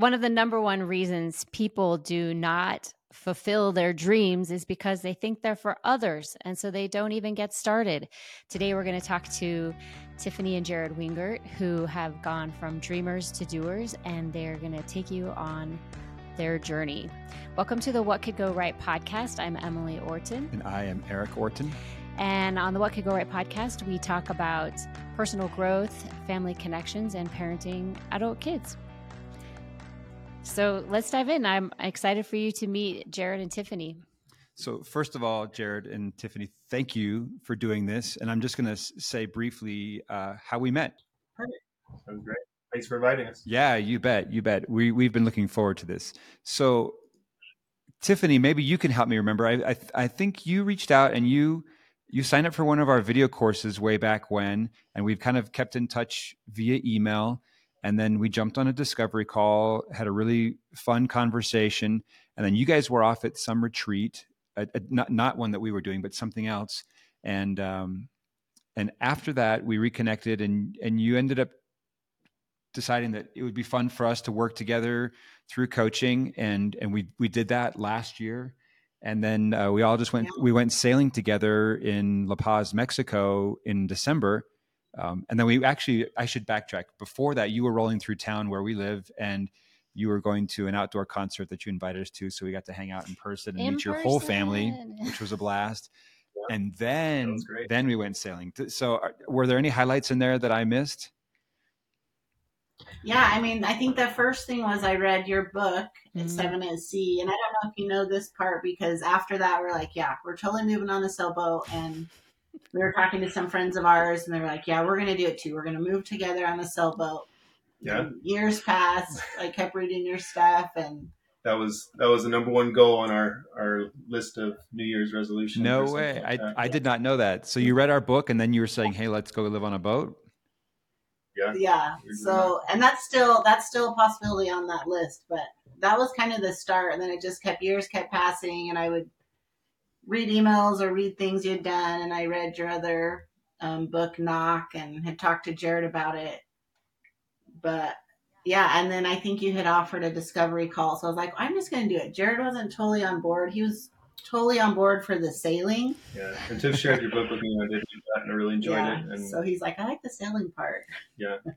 one of the number one reasons people do not fulfill their dreams is because they think they're for others. And so they don't even get started. Today, we're going to talk to Tiffani and Jared Wingert, who have gone from dreamers to doers, and they're going to take you on their journey. Welcome to the What Could Go Right podcast. I'm Emily Orton. And I am Erik Orton. And on the What Could Go Right podcast, we talk about personal growth, family connections, and parenting adult kids. So let's dive in. I'm excited for you to meet Jared and Tiffani. So, first of all, Jared and Tiffani, thank you for doing this. And I'm just going to say briefly uh, how we met. Perfect. Sounds great. Thanks for inviting us. Yeah, you bet. You bet. We, we've been looking forward to this. So, Tiffani, maybe you can help me remember. I, I, I think you reached out and you you signed up for one of our video courses way back when, and we've kind of kept in touch via email. And then we jumped on a discovery call, had a really fun conversation, and then you guys were off at some retreat, a, a, not not one that we were doing, but something else. And um, and after that, we reconnected, and and you ended up deciding that it would be fun for us to work together through coaching, and and we we did that last year. And then uh, we all just went we went sailing together in La Paz, Mexico, in December um, and then we actually, I should backtrack. Before that, you were rolling through town where we live, and you were going to an outdoor concert that you invited us to. So we got to hang out in person and in meet person. your whole family, which was a blast. Yeah. And then, then we went sailing. So, uh, were there any highlights in there that I missed? Yeah, I mean, I think the first thing was I read your book mm-hmm. at Seven at Sea, and I don't know if you know this part because after that we're like, yeah, we're totally moving on a sailboat, and we were talking to some friends of ours, and they were like, "Yeah, we're going to do it too. We're going to move together on a sailboat." Yeah. And years passed. I kept reading your stuff, and that was that was the number one goal on our our list of New Year's resolutions. No way! Like I I did not know that. So you read our book, and then you were saying, "Hey, let's go live on a boat." Yeah. Yeah. So, and that's still that's still a possibility on that list, but that was kind of the start, and then it just kept years kept passing, and I would read emails or read things you'd done, and I read your other um, book, Knock, and had talked to Jared about it. But yeah, and then I think you had offered a discovery call, so I was like, I'm just going to do it. Jared wasn't totally on board; he was totally on board for the sailing. Yeah, and Tiff shared your book with me, and I did that, and I really enjoyed yeah, it. And so he's like, I like the sailing part. Yeah.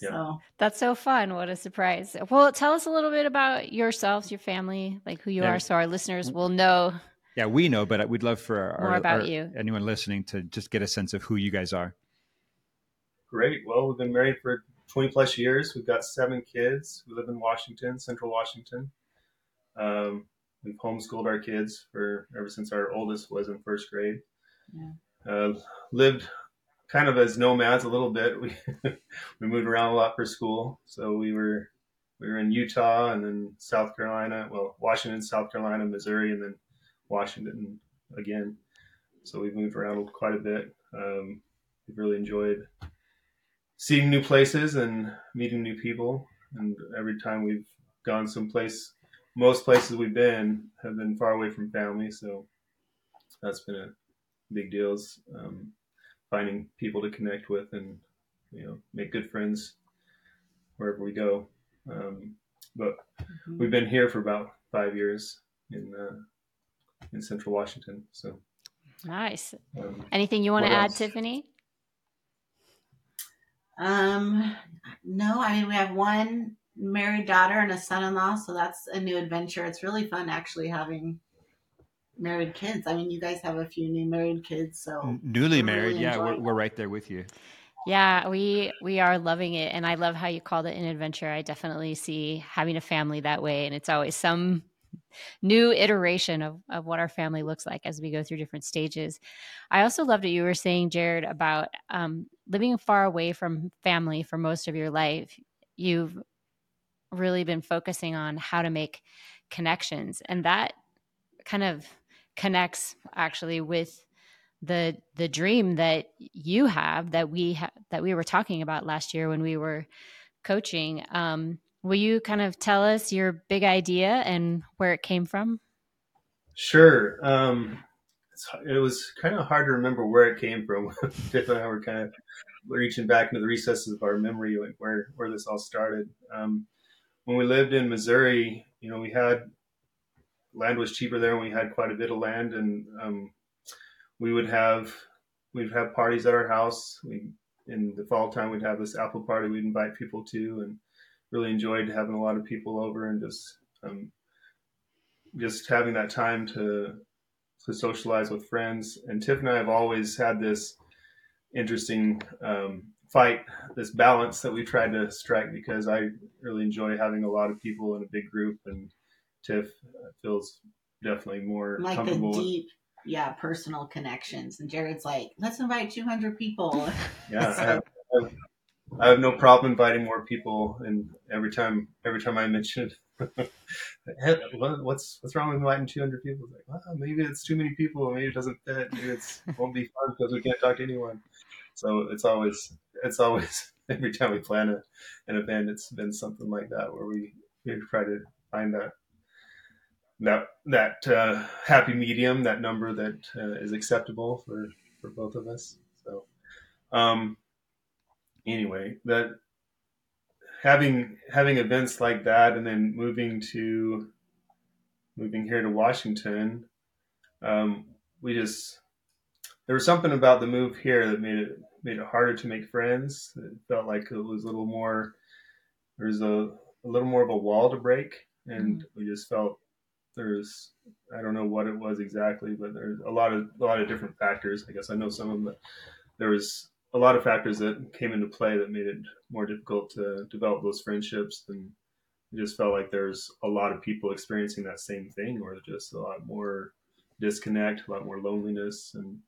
Yeah. So that's so fun. What a surprise. Well, tell us a little bit about yourselves, your family, like who you yeah. are, so our listeners will know yeah, we know, but we'd love for our, more about our, you. Anyone listening to just get a sense of who you guys are. Great. Well, we've been married for 20 plus years. We've got seven kids. We live in Washington, Central Washington. Um, we've homeschooled our kids for ever since our oldest was in first grade. Yeah. Uh, lived kind of as nomads a little bit. We we moved around a lot for school. So we were we were in Utah and then South Carolina, well, Washington, South Carolina, Missouri, and then Washington again. So we've moved around quite a bit. Um, we've really enjoyed seeing new places and meeting new people. And every time we've gone someplace, most places we've been have been far away from family. So that's been a big deal. Is, um, finding people to connect with and you know make good friends wherever we go. Um, but mm-hmm. we've been here for about five years in uh, in Central Washington. So nice. Um, Anything you want to add, else? Tiffani? Um, no. I mean, we have one married daughter and a son-in-law, so that's a new adventure. It's really fun actually having married kids. I mean, you guys have a few new married kids, so newly married. Really yeah, we're, we're right there with you. Yeah, we we are loving it, and I love how you called it an adventure. I definitely see having a family that way, and it's always some new iteration of, of what our family looks like as we go through different stages. I also loved what you were saying, Jared, about um, living far away from family for most of your life. You've really been focusing on how to make connections, and that kind of connects actually with the the dream that you have that we ha- that we were talking about last year when we were coaching um, Will you kind of tell us your big idea and where it came from? Sure. Um, it was kind of hard to remember where it came from. Tiff and I were kind of reaching back into the recesses of our memory, like where where this all started. Um, when we lived in Missouri, you know, we had land was cheaper there, and we had quite a bit of land, and um, we would have we'd have parties at our house. We in the fall time we'd have this apple party. We'd invite people to, and really enjoyed having a lot of people over and just um, just having that time to to socialize with friends. And Tiff and I have always had this interesting um, fight, this balance that we tried to strike because I really enjoy having a lot of people in a big group, and Tiff feels definitely more like comfortable. the deep, yeah, personal connections. And Jared's like, let's invite 200 people. Yeah, I have, I have, I have no problem inviting more people, and every time every time I mention hey, what's what's wrong with inviting 200 people? Like, well, maybe it's too many people. Maybe it doesn't fit. Maybe it won't be fun because we can't talk to anyone. So it's always it's always every time we plan a, an event, it's been something like that where we, we try to find that that that uh, happy medium, that number that uh, is acceptable for for both of us. So, um, anyway, that having having events like that, and then moving to moving here to Washington, um, we just there was something about the move here that made it made it harder to make friends. It felt like it was a little more there's a, a little more of a wall to break, and mm. we just felt there's I don't know what it was exactly, but there's a lot of a lot of different factors. I guess I know some of them. But there was a lot of factors that came into play that made it more difficult to develop those friendships, and it just felt like there's a lot of people experiencing that same thing, or just a lot more disconnect, a lot more loneliness, and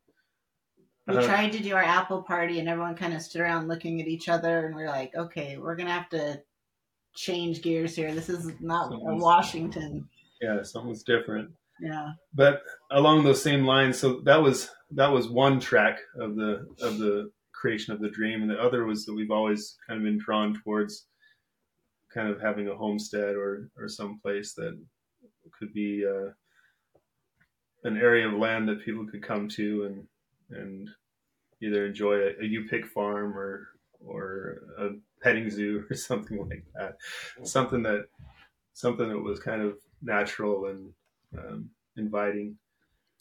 we uh, tried to do our apple party and everyone kind of stood around looking at each other and we're like okay we're gonna have to change gears here. This is not washington. Yeah something's different. Yeah. But along those same lines so that was that was one track of the of the creation of the dream and the other was that we've always kind of been drawn towards kind of having a homestead or or some place that could be uh, an area of land that people could come to and and either enjoy a, a U pick farm or or a petting zoo or something like that. Something that something that was kind of natural and um, inviting.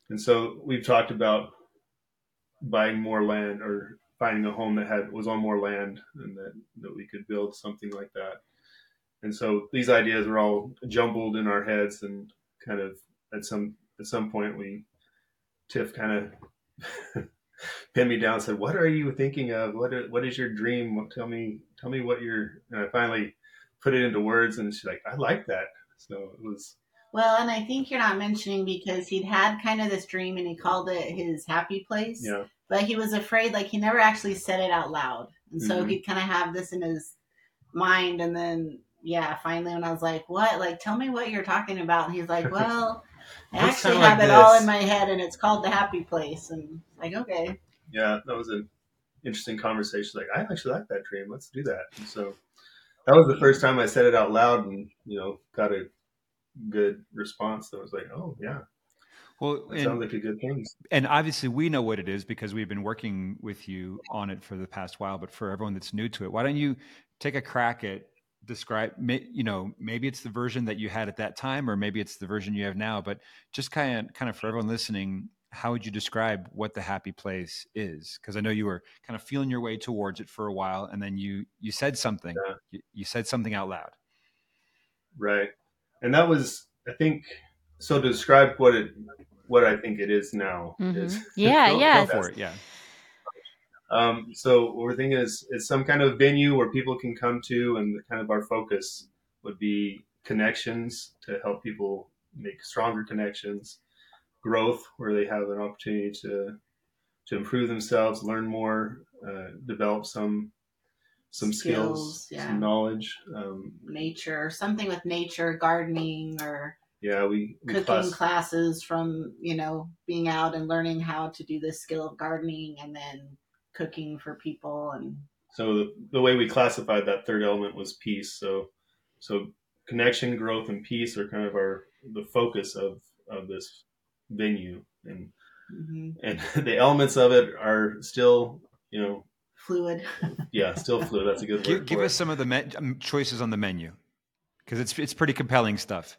And so we've talked about buying more land or finding a home that had was on more land and that that we could build something like that. And so these ideas were all jumbled in our heads and kind of at some at some point we Tiff kind of pinned me down and said, "What are you thinking of? What is, what is your dream? Tell me, tell me what you're." And I finally put it into words, and she's like, "I like that." So it was. Well, and I think you're not mentioning because he'd had kind of this dream, and he called it his happy place. Yeah. But he was afraid, like he never actually said it out loud, and so mm-hmm. he'd kind of have this in his mind, and then yeah, finally when I was like, "What? Like, tell me what you're talking about," and he's like, "Well." I actually have like it this. all in my head, and it's called the happy place. And like, okay. Yeah, that was an interesting conversation. Like, I actually like that dream. Let's do that. And so that was the first time I said it out loud, and you know, got a good response. That was like, oh yeah. Well, and, sounds like a good thing. And obviously, we know what it is because we've been working with you on it for the past while. But for everyone that's new to it, why don't you take a crack at describe you know maybe it's the version that you had at that time or maybe it's the version you have now but just kind of kind of for everyone listening how would you describe what the happy place is because i know you were kind of feeling your way towards it for a while and then you you said something yeah. you, you, said something out loud right and that was i think so to describe what it what i think it is now mm-hmm. is yeah yeah for it yeah um, so what we're thinking is is some kind of venue where people can come to, and kind of our focus would be connections to help people make stronger connections, growth where they have an opportunity to to improve themselves, learn more, uh, develop some some skills, skills yeah. some knowledge, um, nature, something with nature, gardening, or yeah, we, we cooking class- classes from you know being out and learning how to do this skill of gardening, and then cooking for people and so the, the way we classified that third element was peace so so connection growth and peace are kind of our the focus of of this venue and mm-hmm. and the elements of it are still you know fluid yeah still fluid that's a good word give, give us some of the me- um, choices on the menu because it's it's pretty compelling stuff.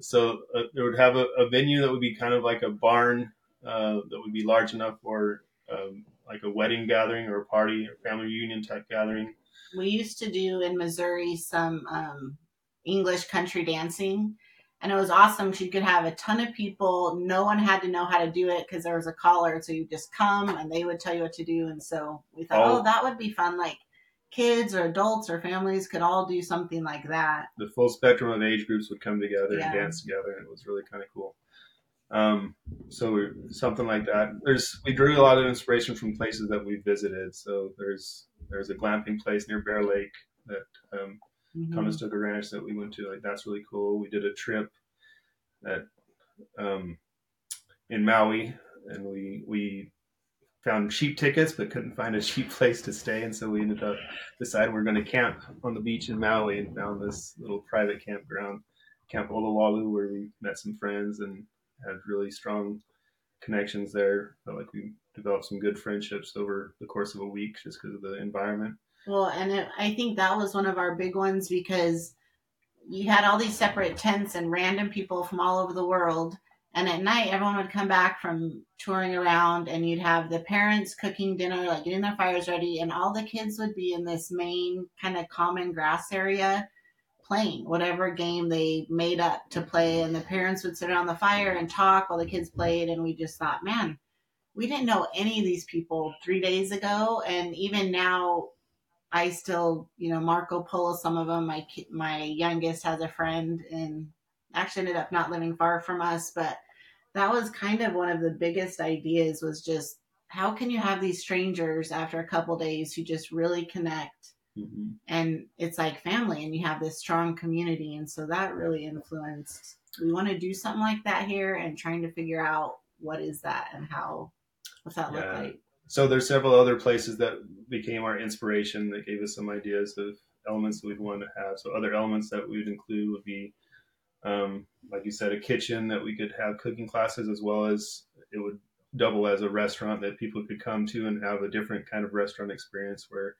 So uh, it would have a, a, venue that would be kind of like a barn uh, that would be large enough for um, like a wedding gathering or a party or family reunion type gathering. We used to do in Missouri some um, English country dancing, and it was awesome. You could have a ton of people. No one had to know how to do it because there was a caller, so you just come and they would tell you what to do. And so we thought, oh, oh that would be fun. Like kids or adults or families could all do something like that. The full spectrum of age groups would come together yeah. and dance together, and it was really kind of cool. Um, so we, something like that. There's we drew a lot of inspiration from places that we visited. So there's there's a glamping place near Bear Lake that um, mm-hmm. Conestoga Ranch that we went to. Like that's really cool. We did a trip at um, in Maui, and we we found cheap tickets but couldn't find a cheap place to stay, and so we ended up deciding we are going to camp on the beach in Maui and found this little private campground, Camp Olowalu, where we met some friends and had really strong connections there. Felt like we developed some good friendships over the course of a week just because of the environment. Well, and it, I think that was one of our big ones because you had all these separate tents and random people from all over the world. And at night, everyone would come back from touring around, and you'd have the parents cooking dinner, like getting their fires ready, and all the kids would be in this main kind of common grass area playing whatever game they made up to play. And the parents would sit around the fire and talk while the kids played. And we just thought, man, we didn't know any of these people three days ago. And even now, I still, you know, Marco Polo, some of them. My my youngest has a friend and actually ended up not living far from us, but that was kind of one of the biggest ideas was just how can you have these strangers after a couple days who just really connect mm-hmm. and it's like family and you have this strong community and so that really influenced we want to do something like that here and trying to figure out what is that and how what's that yeah. look like so there's several other places that became our inspiration that gave us some ideas of elements that we'd want to have. So other elements that we would include would be, um, like you said, a kitchen that we could have cooking classes as well as it would double as a restaurant that people could come to and have a different kind of restaurant experience where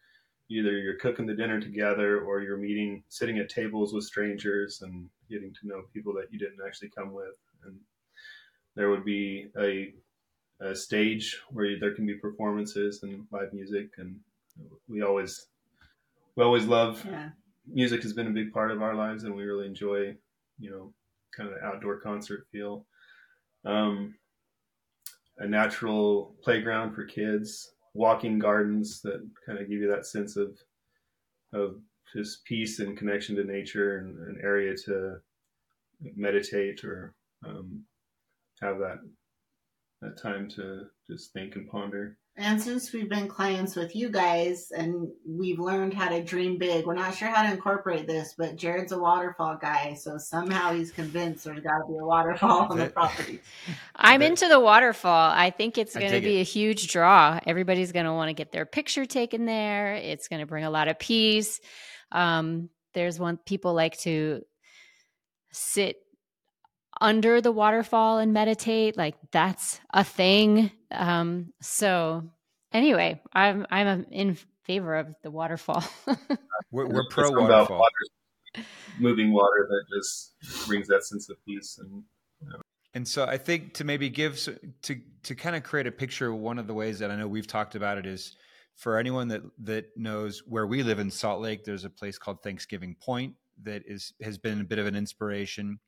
either you're cooking the dinner together or you're meeting, sitting at tables with strangers and getting to know people that you didn't actually come with. And there would be a a stage where there can be performances and live music, and we always we always love yeah. music has been a big part of our lives, and we really enjoy you know kind of outdoor concert feel. Um, a natural playground for kids, walking gardens that kind of give you that sense of of just peace and connection to nature and an area to meditate or um, have that that time to just think and ponder. And since we've been clients with you guys and we've learned how to dream big, we're not sure how to incorporate this, but Jared's a waterfall guy, so somehow he's convinced there's got to be a waterfall on the property. I'm into the waterfall. I think it's going to be it. a huge draw. Everybody's going to want to get their picture taken there. It's going to bring a lot of peace. Um, there's one people like to sit under the waterfall and meditate like that's a thing. Um so anyway i'm i'm in favor of the waterfall. We're, we're pro waterfall. water, moving water that just brings that sense of peace and you know. and so i think to maybe give to to kind of create a picture one of the ways that i know we've talked about it is for anyone that that knows where we live in salt lake there's a place called thanksgiving point that is has been a bit of an inspiration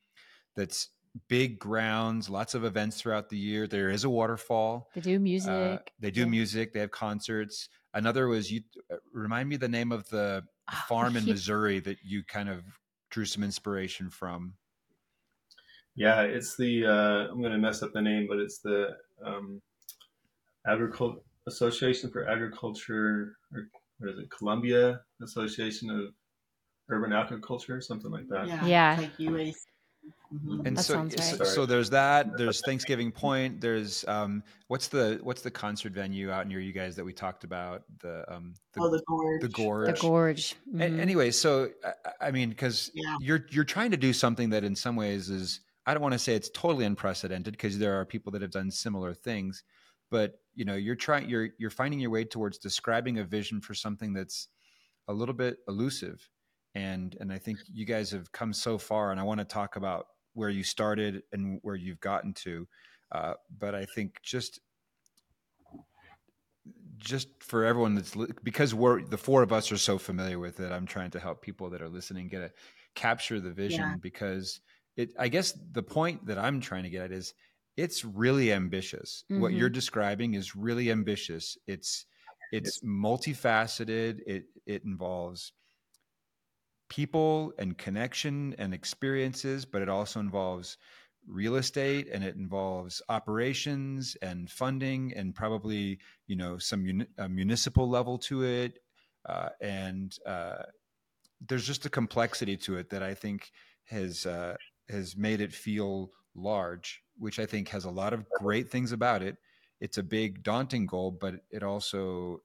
that's big grounds, lots of events throughout the year. There is a waterfall. They do music. Uh, they do yeah. music. They have concerts. Another was you uh, remind me the name of the oh, farm in Missouri that you kind of drew some inspiration from. Yeah, it's the uh, I'm going to mess up the name, but it's the um, Agriculture Association for Agriculture, or what is it? Columbia Association of Urban Agriculture, something like that. Yeah, yeah. like UAC. Mm-hmm. And that so, right. so there's that. There's Thanksgiving Point. There's um, what's the what's the concert venue out near you guys that we talked about? The um, the, oh, the gorge. The gorge. The gorge. Mm-hmm. anyway, so I, I mean, because yeah. you're you're trying to do something that in some ways is I don't want to say it's totally unprecedented because there are people that have done similar things, but you know you're trying you're you're finding your way towards describing a vision for something that's a little bit elusive and and I think you guys have come so far, and I want to talk about where you started and where you've gotten to. Uh, but I think just just for everyone that's because we're the four of us are so familiar with it i'm trying to help people that are listening get a capture the vision yeah. because it i guess the point that i'm trying to get at is it's really ambitious mm-hmm. what you're mm-hmm. describing is really ambitious it's it's multifaceted it it involves people and connection and experiences but it also involves real estate and it involves operations and funding and probably you know some uni- municipal level to it uh, and uh, there's just a complexity to it that I think has uh, has made it feel large, which I think has a lot of great things about it. It's a big, daunting goal, but it also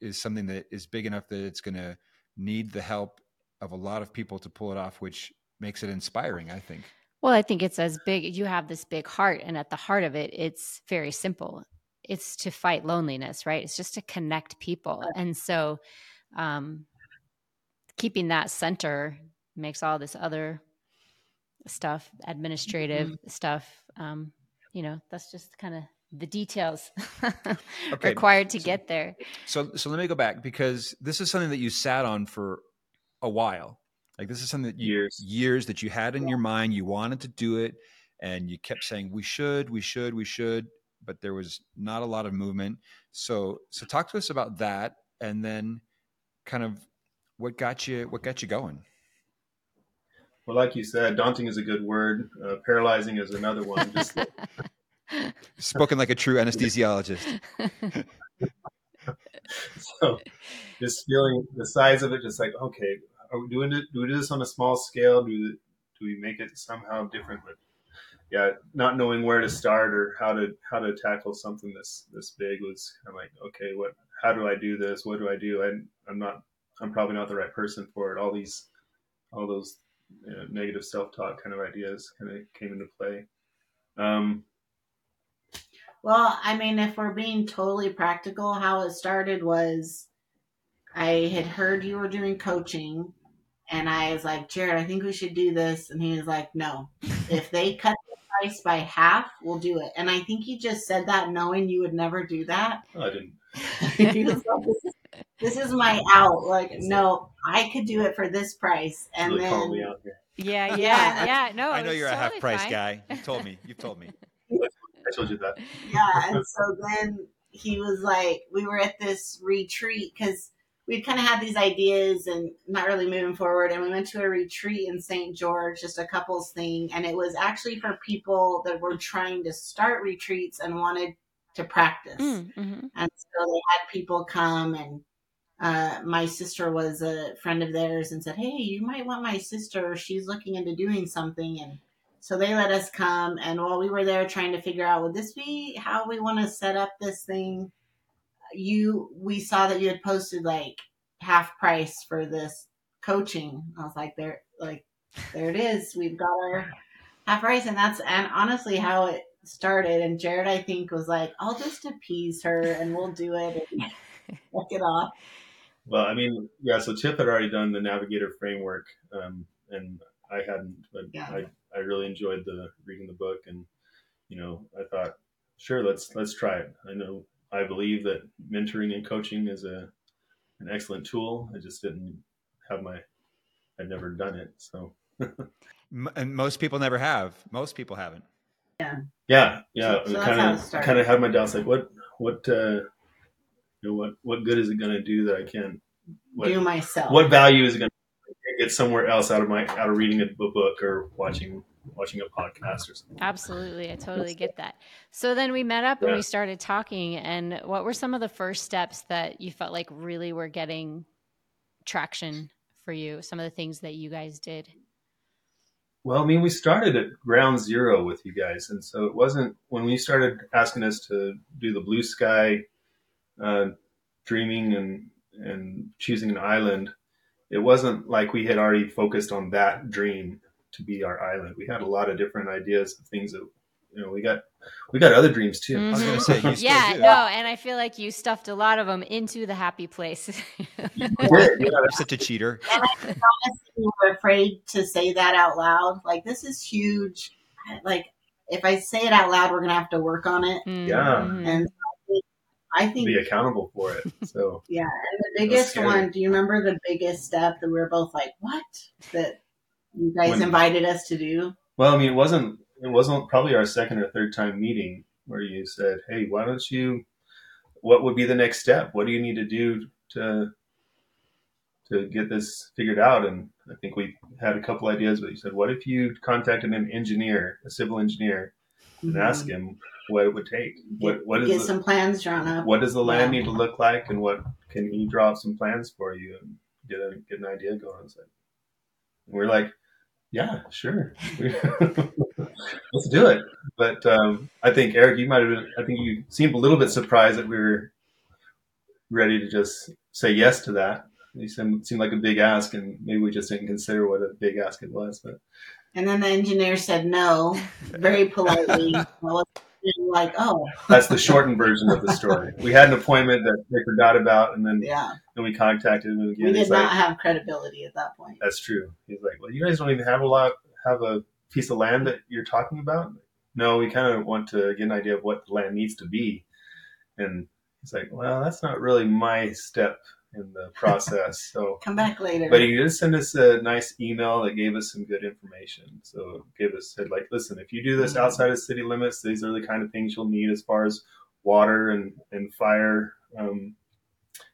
is something that is big enough that it's going to need the help of a lot of people to pull it off, which makes it inspiring. I think. Well, I think it's as big, you have this big heart, and at the heart of it, it's very simple. It's to fight loneliness, right? It's just to connect people. And so, um, keeping that center makes all this other stuff, administrative mm-hmm. stuff, um, you know, that's just kind of the details okay. required to so, get there. So, so let me go back because this is something that you sat on for a while. Like this is something that you, years years that you had in yeah. your mind. You wanted to do it, and you kept saying we should, we should, we should, but there was not a lot of movement. So so talk to us about that, and then kind of what got you what got you going. Well, like you said, daunting is a good word. Uh, paralyzing is another one. Just like... Spoken like a true anesthesiologist. so, just feeling the size of it, just like okay, are we doing it? Do we do this on a small scale? Do we, do we make it somehow different? But yeah, not knowing where to start or how to how to tackle something this this big was kind of like okay, what? How do I do this? What do I do? I, I'm not. I'm probably not the right person for it. All these, all those you know, negative self talk kind of ideas kind of came into play. Um, well, I mean, if we're being totally practical, how it started was I had heard you were doing coaching and I was like, Jared, I think we should do this. And he was like, no, if they cut the price by half, we'll do it. And I think he just said that knowing you would never do that. I didn't. he was like, this is, this is my out. Like, no, I could do it for this price. And really then. Yeah, yeah, yeah. No, I know you're totally a half price fine. guy. You told me. You've told me. I told you that. Yeah. And so then he was like, we were at this retreat because we'd kind of had these ideas and not really moving forward. And we went to a retreat in St. George, just a couples thing. And it was actually for people that were trying to start retreats and wanted to practice. Mm, mm-hmm. And so they had people come and uh, my sister was a friend of theirs and said, Hey, you might want my sister. She's looking into doing something. And so they let us come. And while we were there trying to figure out, would this be how we want to set up this thing? You we saw that you had posted like half price for this coaching. I was like, there, like, there it is. We've got our half price, and that's and honestly how it started. And Jared, I think, was like, I'll just appease her, and we'll do it and look it off. Well, I mean, yeah. So Tiff had already done the Navigator framework, um, and I hadn't, but yeah. I I really enjoyed the reading the book, and you know, I thought, sure, let's let's try it. I know I believe that mentoring and coaching is a an excellent tool. I just didn't have my I've never done it. So and most people never have. Most people haven't. Yeah. Yeah. Yeah. So, kind of kind of had my doubts like what what uh you know what what good is it going to do that I can what, do myself? What value is it going to get somewhere else out of my out of reading a book or watching watching a podcast or something. Absolutely. I totally get that. So then we met up yeah. and we started talking. And what were some of the first steps that you felt like really were getting traction for you? Some of the things that you guys did? Well, I mean, we started at ground zero with you guys. And so it wasn't when we started asking us to do the blue sky uh, dreaming and, and choosing an island, it wasn't like we had already focused on that dream to be our island. We had a lot of different ideas of things that you know we got we got other dreams too. I was Mhm. gonna say, you still yeah, do. no, and I feel like you stuffed a lot of them into the happy place. We did, yeah. You're such a cheater. honestly were afraid to say that out loud. Like this is huge. Like if I say it out loud, we're gonna have to work on it. Yeah. Mhm. And I think, be accountable for it. So yeah. And the biggest one. Do you remember the biggest step that we were both like, "What?" That you guys When- invited us to do. Well, I mean, it wasn't. It wasn't probably our second or third time meeting where you said, "Hey, why don't you? What would be the next step? What do you need to do to to get this figured out?" And I think we had a couple ideas, but you said, "What if you contacted an engineer, a civil engineer, and ask him what it would take? What what Mm-hmm. Get the, some plans drawn up. what does the land Yeah. need to look like, and what can he draw up some plans for you and get a get an idea going?" So we're like, "Yeah, sure." let's do it. But um, I think Erik, you might have been. I think you seemed a little bit surprised that we were ready to just say yes to that. You seemed, seemed like a big ask, and maybe we just didn't consider what a big ask it was. But And then the engineer said no, very politely. I was like, "Oh, that's the shortened version of the story. We had an appointment that they forgot about, and then yeah." Then we contacted him again. We did not like, have credibility at that point. "That's true." He's like, "Well, you guys don't even have a lot have a piece of land that you're talking about." No, we kind of want to get an idea of what the land needs to be, and he's like, "Well, that's not really my step in the process." So Come back later. But he did send us a nice email that gave us some good information. So it gave us said like, listen, if you do this outside of city limits, these are the kind of things you'll need as far as water and and fire um,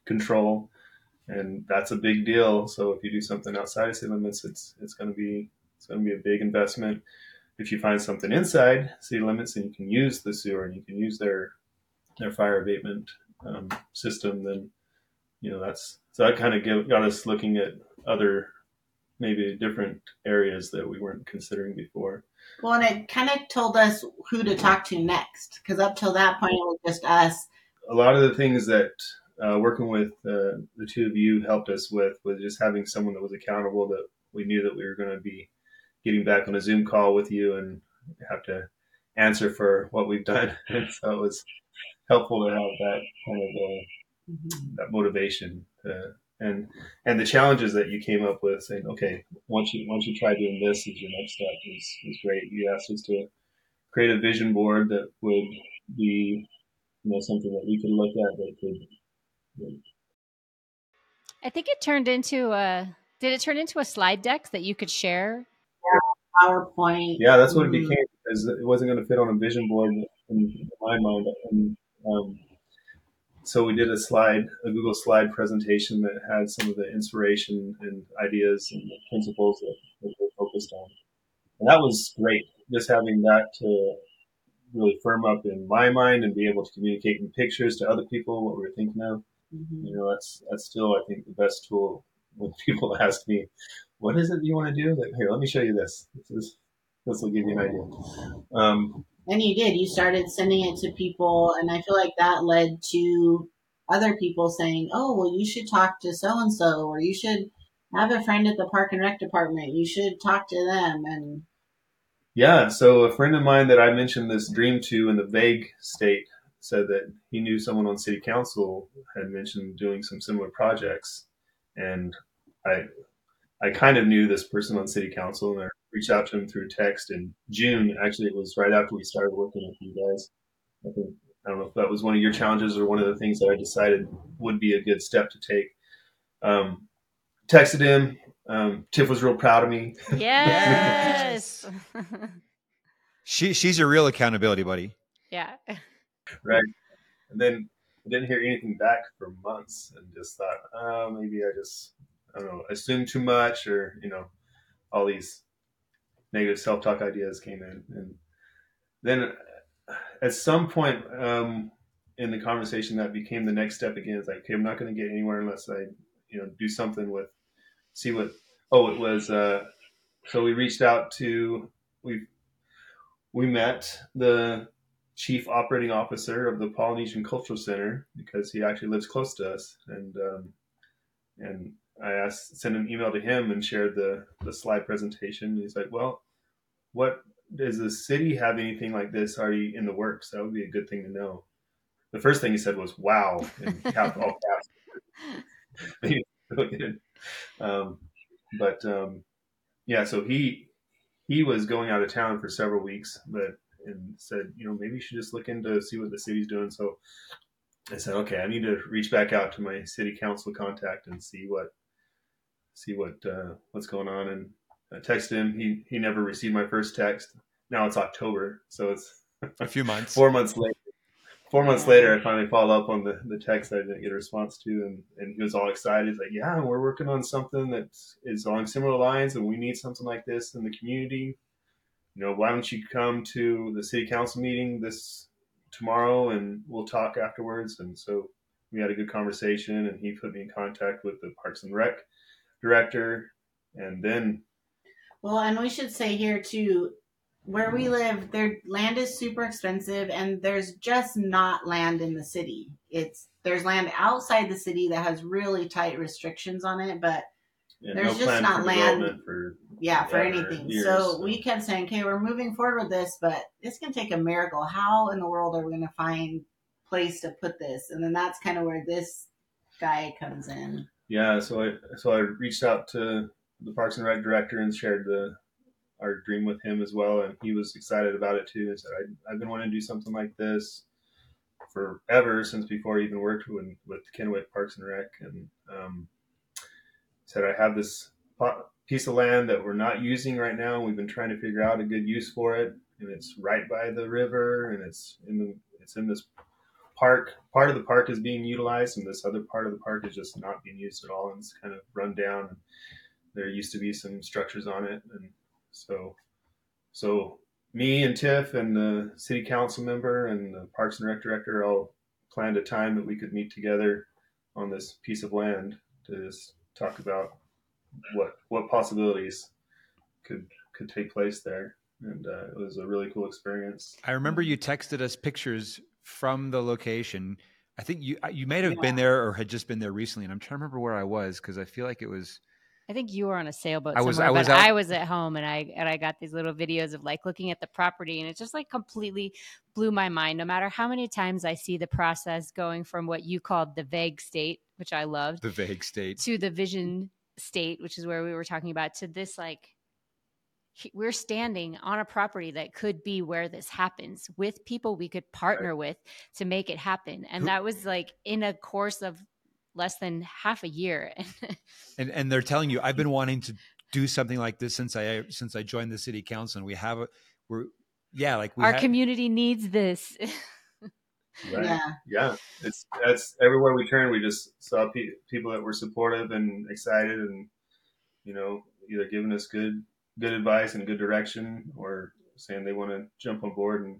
control, and that's a big deal. So if you do something outside of city limits, it's it's going to be it's going to be a big investment. If you find something inside city limits and you can use the sewer and you can use their their fire abatement um, system, then you know that's so that kind of give, got us looking at other maybe different areas that we weren't considering before Well, and it kind of told us who to talk to next, because up till that point it was just us. a lot of the things that uh, working with uh, the two of you helped us with was just having someone that was accountable that we knew that we were going to be getting back on a zoom call with you and have to answer for what we've done. And so it was helpful to have that kind of uh, that motivation uh, and and the challenges that you came up with saying okay once you once you try doing this is your next step is, is great. You asked us to create a vision board that would be you know something that we could look at that could I think it turned into a. Did it turn into a slide deck that you could share? Yeah, PowerPoint. yeah that's what it Mhm. became because it wasn't going to fit on a vision board in my mind and um, so we did a slide a google slide presentation that had some of the inspiration and ideas and the principles that, that we're focused on and that was great just having that to really firm up in my mind and be able to communicate in pictures to other people what we were thinking of Mhm. you know that's that's still i think the best tool when people ask me what is it you want to do like here let me show you this this is this will give you an idea um, And you did. You started sending it to people, and I feel like that led to other people saying, "Oh, well, you should talk to so and so, or you should have a friend at the park and rec department. You should talk to them." And yeah so a friend of mine that i mentioned this dream to in the vague state said that he knew someone on city council had mentioned doing some similar projects and i i kind of knew this person on city council and i reached out to him through text in june actually it was right after we started working with you guys i think i don't know if that was one of your challenges or one of the things that i decided would be a good step to take um, texted him um, tiff was real proud of me Yes. She she's a real accountability buddy. yeah. And then I didn't hear anything back for months and just thought, oh, maybe I just, I don't know, assumed too much or, you know, all these negative self talk ideas came in. And then at some point um, in the conversation, that became the next step again. It's like, okay, I'm not going to get anywhere unless I, you know, do something with, see what, oh, it was, uh, so we reached out to, we, we met the chief operating officer of the Polynesian Cultural Center because he actually lives close to us, and um, and I asked sent an email to him and shared the the slide presentation. He's like, "Well, what does the city have anything like this already in the works? That would be a good thing to know. The first thing he said was "Wow!" in cap, all caps. um, but um, yeah, so he he was going out of town for several weeks, but and said, you know, maybe you should just look into see what the city's doing. So I said, okay, I need to reach back out to my city council contact and see what see what uh, what's going on. And I texted him. He he never received my first text. Now it's October, so it's a few months. four months later. Four months later, I finally followed up on the, the text I didn't get a response to, and, and he was all excited. He's like, "Yeah, we're working on something that is along similar lines, and we need something like this in the community. You know, why don't you come to the city council meeting this tomorrow, and we'll talk afterwards." And so we had a good conversation, and he put me in contact with the Parks and Rec director, and then. Well, and we should say here too, where we mm. live, their land is super expensive, and there's just not land in the city. It's there's land outside the city that has really tight restrictions on it, but yeah, there's no just not land for yeah for anything. Years, so, so, we kept saying, okay, we're moving forward with this, but it's gonna take a miracle. How in the world are we gonna find place to put this? And then that's kind of where this guy comes in. Yeah, so I so I reached out to the Parks and Rec director and shared the our dream with him as well, and he was excited about it too. He said, I, "I've been wanting to do something like this forever since before I even worked with with Kennewick Parks and Rec." And um, said, "I have this piece of land that we're not using right now. We've been trying to figure out a good use for it, and it's right by the river, and it's in the it's in this park. Part of the park is being utilized, and this other part of the park is just not being used at all, and it's kind of run down. There used to be some structures on it, and so, so me and Tiff and the city council member and the Parks and Rec director all planned a time that we could meet together on this piece of land to just talk about what what possibilities could could take place there. And uh, it was a really cool experience. I remember you texted us pictures from the location. I think you you may have yeah. been there or had just been there recently. And i'm trying to remember where i was because i feel like it was I think you were on a sailboat I was, somewhere, I was but out- I was at home and I and I got these little videos of like looking at the property and it just like completely blew my mind. No matter how many times I see the process going from what you called the vague state, which I loved, the vague state, to the vision state, which is where we were talking about, to this like we're standing on a property that could be where this happens with people we could partner right. with to make it happen and that was like in a course of less than half a year. and and they're telling you, I've been wanting to do something like this since I since I joined the city council, and we have a we're yeah like our community needs this. Right. Yeah. Yeah. It's that's everywhere we turn. We just saw pe- people that were supportive and excited, and you know, either giving us good good advice and good direction, or saying they want to jump on board and,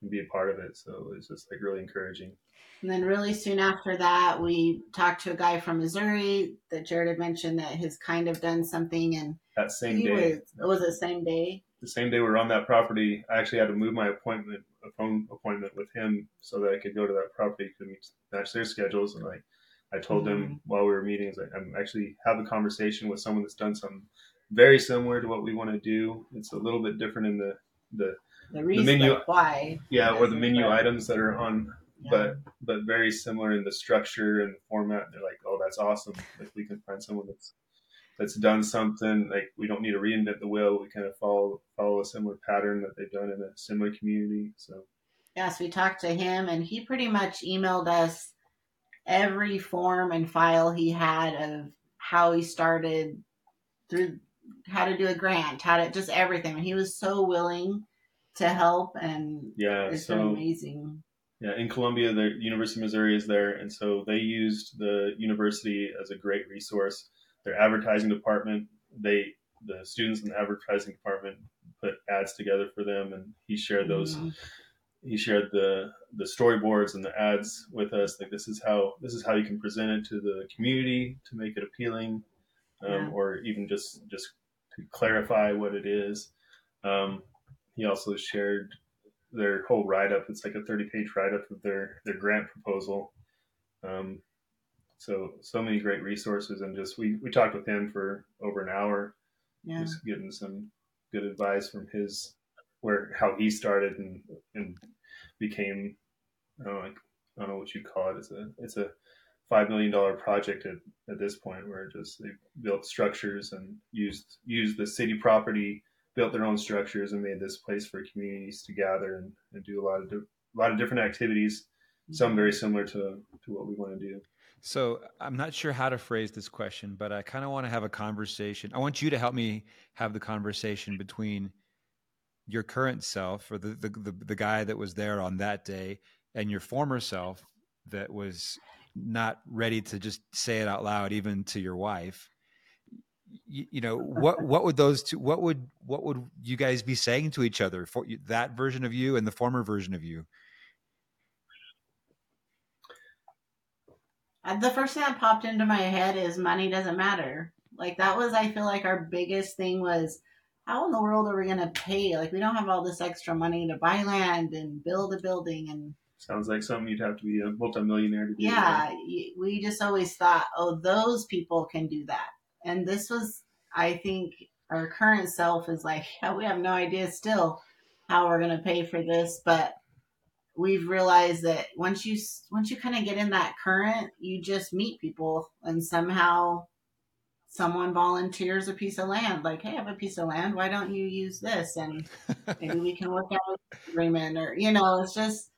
and be a part of it. So it's just like really encouraging. And then really soon after that, we talked to a guy from Missouri that Jared had mentioned that has kind of done something. And that same day, was, was it same day? The same day we were on that property, I actually had to move my appointment, a phone appointment with him, so that I could go to that property to match their schedules. And like, I told mm-hmm. him while we were meeting, is like, I'm actually have a conversation with someone that's done something very similar to what we want to do. It's a little bit different in the the, the, the menu why yeah or the menu items that are on but but very similar in the structure and the format. They're like, oh, that's awesome. If we can find someone that's that's done something. Like we don't need to reinvent the wheel. We kind of follow follow a similar pattern that they've done in a similar community. So yes, we talked to him, and he pretty much emailed us every form and file he had of how he started through how to do a grant, how to just everything. And he was so willing to help, and yeah, it's so, been amazing. Yeah, in Columbia, the University of Missouri is there, and so they used the university as a great resource. Their advertising department, they the students in the advertising department put ads together for them, and he shared those. Mm-hmm. He shared the the storyboards and the ads with us. Like this is how this is how you can present it to the community to make it appealing, um, yeah. or even just just to clarify what it is. Um, he also shared their whole write up. It's like a 30 page write up of their, their grant proposal. Um, so, so many great resources. And just, we, we talked with him for over an hour, yeah. just getting some, good advice from his where how he started and and became I don't know, like I don't know what you call it. It's a it's a five million dollar project at, at this point where just they built structures and used used the city property, built their own structures and made this place for communities to gather and, and do a lot of di- a lot of different activities. Some mm-hmm. very similar to to what we want to do. So I'm not sure how to phrase this question, but I kind of want to have a conversation. I want you to help me have the conversation between your current self or the, the, the, the guy that was there on that day and your former self that was not ready to just say it out loud, even to your wife. You, you know what? What would those two? What would what would you guys be saying to each other for that version of you and the former version of you? Uh, the first thing that popped into my head is money doesn't matter. Like that was, I feel like our biggest thing was how in the world are we going to pay? Like we don't have all this extra money to buy land and build a building and. Sounds like something you'd have to be a multimillionaire to do. Yeah, we just always thought, oh, those people can do that, and this was, I think, our current self is like, yeah, we have no idea still how we're going to pay for this, but we've realized that once you once you kind of get in that current, you just meet people, and somehow someone volunteers a piece of land. Like, hey, I have a piece of land. Why don't you use this? And maybe we can work out an agreement, or you know, it's just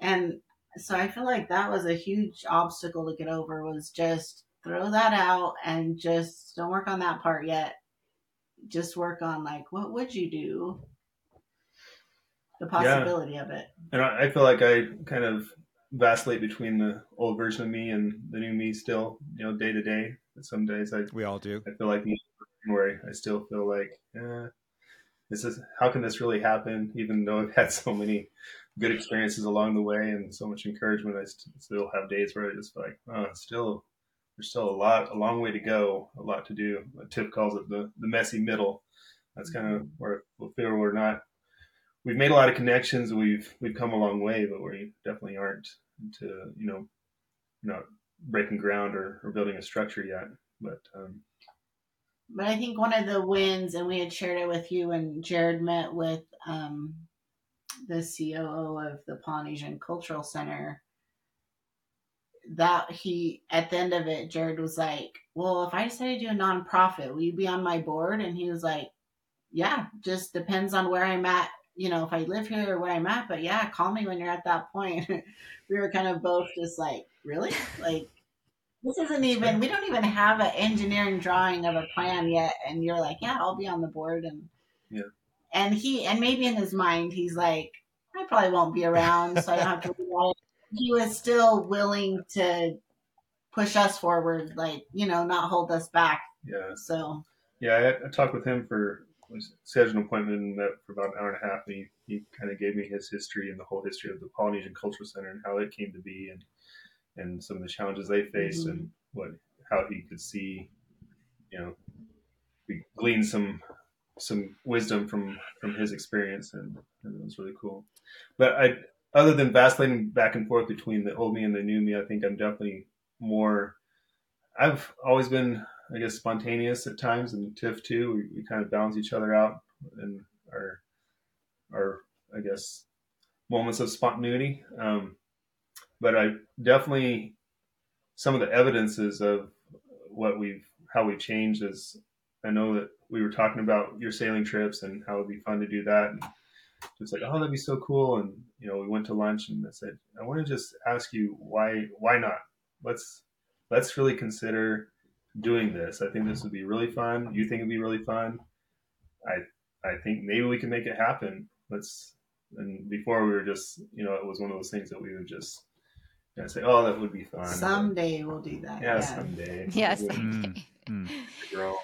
and so I feel like that was a huge obstacle to get over. Was just throw that out and just don't work on that part yet. Just work on like what would you do the possibility yeah. of it. And I, I feel like I kind of vacillate between the old version of me and the new me still, you know, day to day. Some days I we all do. I feel like where I still feel like, eh, this is how can this really happen? Even though I've had so many good experiences along the way and so much encouragement, I st- still have days where I just feel like, oh, still there's still a lot, a long way to go, a lot to do. Tiff calls it the the messy middle. That's kind of where we feel we're not we've made a lot of connections. We've we've come a long way, but we definitely aren't to you know not breaking ground or, or building a structure yet. But um, but I think one of the wins, and we had shared it with you, and Jared met with um, the COO of the Polynesian Cultural Center. That he, at the end of it, Jared was like, Well, if I decided to do a nonprofit, will you be on my board? And he was like, Yeah, just depends on where I'm at you know, if I live here or where I'm at, but yeah, call me when you're at that point. we were kind of both just like, really? Like, this isn't even, we don't even have an engineering drawing of a plan yet. And you're like, yeah, I'll be on the board. And, yeah. And he, and maybe in his mind, he's like, I probably won't be around, so I don't have to worry He was still willing to push us forward, like, you know, not hold us back. Yeah. So, yeah, I, I talked with him for scheduled an appointment and met for about an hour and a half. And he, he kind of gave me his history and the whole history of the Polynesian Cultural Center and how it came to be and and some of the challenges they faced mm-hmm. and what how he could see, you know, we gleaned some some wisdom from from his experience and, and it was really cool. But I other than vacillating back and forth between the old me and the new me, I think I'm definitely more I've always been I guess spontaneous at times, and Tiff too. We, we kind of balance each other out in our our I guess moments of spontaneity. Um, but I definitely some of the evidences of what we've how we've changed is I know that we were talking about your sailing trips and how it'd be fun to do that. And just like, oh, that'd be so cool. And you know, we went to lunch and I said, I want to just ask you why why not? Let's let's really consider doing this. I think this would be really fun. You think it'd be really fun. I I think maybe we can make it happen. Let's. And before we were just, you know, it was one of those things that we would just you know, say, "Oh, that would be fun." Someday but, we'll do that. Yeah, yeah. someday. Yeah, someday. Mm, mm.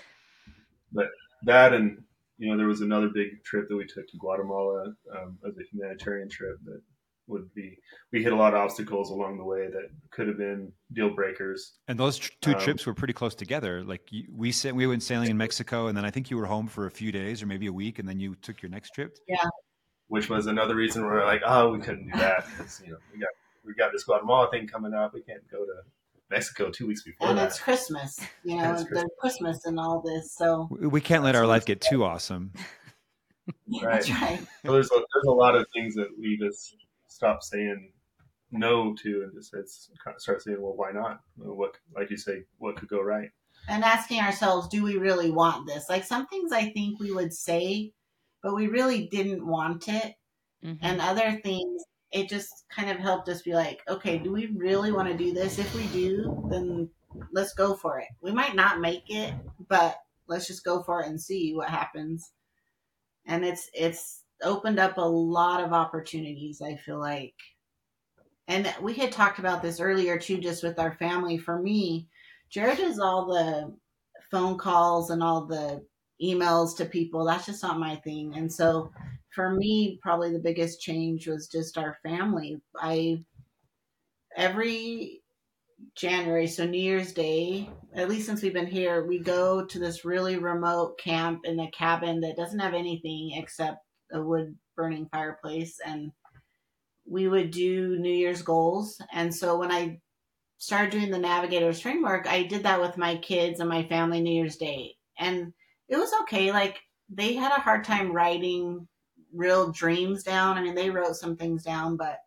But that and you know, there was another big trip that we took to Guatemala um, as a humanitarian trip that would be we hit a lot of obstacles along the way that could have been deal breakers. And those tr- two um, trips were pretty close together. Like we said, we went sailing in Mexico, and then I think you were home for a few days or maybe a week, and then you took your next trip. Yeah, which was another reason we are like, oh, we couldn't do that because you know we got we got this Guatemala thing coming up. We can't go to Mexico two weeks before. And that. it's Christmas, you know, Christmas. Christmas and all this. So we can't let our life get too awesome. Right. That's right. So there's a, there's a lot of things that we just stop saying no to and just it's kind of start saying, well, why not? What, like you say, what could go right? And asking ourselves, do we really want this? Like some things I think we would say, but we really didn't want it. Mhm. And other things, it just kind of helped us be like, okay, do we really want to do this? If we do, then let's go for it. We might not make it, but let's just go for it and see what happens. And it's it's opened up a lot of opportunities, I feel like. And we had talked about this earlier too, just with our family. For me, Jared does all the phone calls and all the emails to people. That's just not my thing. And so for me, probably the biggest change was just our family. I every January, so New Year's Day, at least since we've been here, we go to this really remote camp in a cabin that doesn't have anything except a wood burning fireplace and we would do New Year's goals. And so when I started doing the navigators framework, I did that with my kids and my family New Year's Day. And it was okay. Like they had a hard time writing real dreams down. I mean, they wrote some things down, but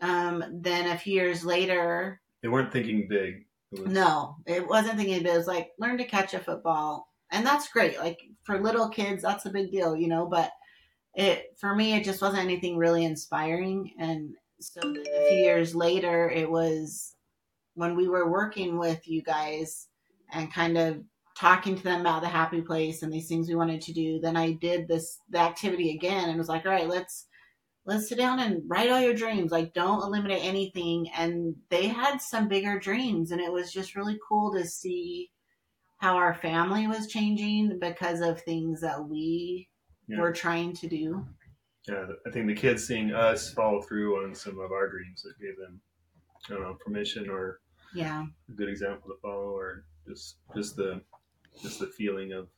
um, then a few years later, They weren't thinking big. It was, no, it wasn't thinking big. it was like learn to catch a football. And that's great. Like for little kids, that's a big deal, you know, but it for me it just wasn't anything really inspiring. And so then a few years later it was when we were working with you guys and kind of talking to them about the happy place and these things we wanted to do, then I did this the activity again and was like, all right, let's let's sit down and write all your dreams. Like, don't eliminate anything. And they had some bigger dreams, and it was just really cool to see how our family was changing because of things that we Yeah. were trying to do. Yeah, I think the kids seeing us follow through on some of our dreams that gave them, I don't know, permission or Yeah, a good example to follow, or just just the just the feeling of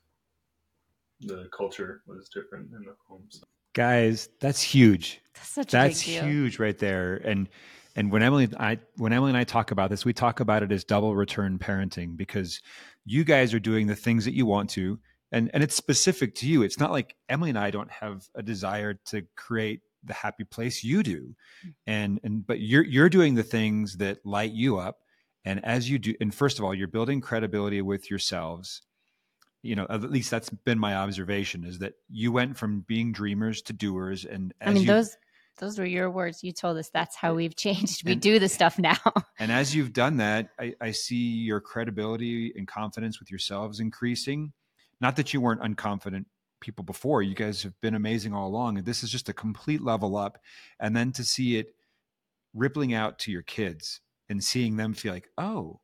the culture was different in the home. So, Guys, that's huge. That's such a That's big deal. huge right there. And and when Emily I when Emily and I talk about this, we talk about it as double return parenting because you guys are doing the things that you want to and and it's specific to you. It's not like Emily and I don't have a desire to create the happy place you do. Mm. And and but you're you're doing the things that light you up and as you do and first of all, you're building credibility with yourselves you know at least that's been my observation is that you went from being dreamers to doers and as I mean, you, those those were your words. You told us that's how we've changed. We And- do the stuff now. and as you've done that I, I see your credibility and confidence with yourselves increasing not that you weren't unconfident people before. You guys have been amazing all along and this is just a complete level up. And then to see it rippling out to your kids and seeing them feel like oh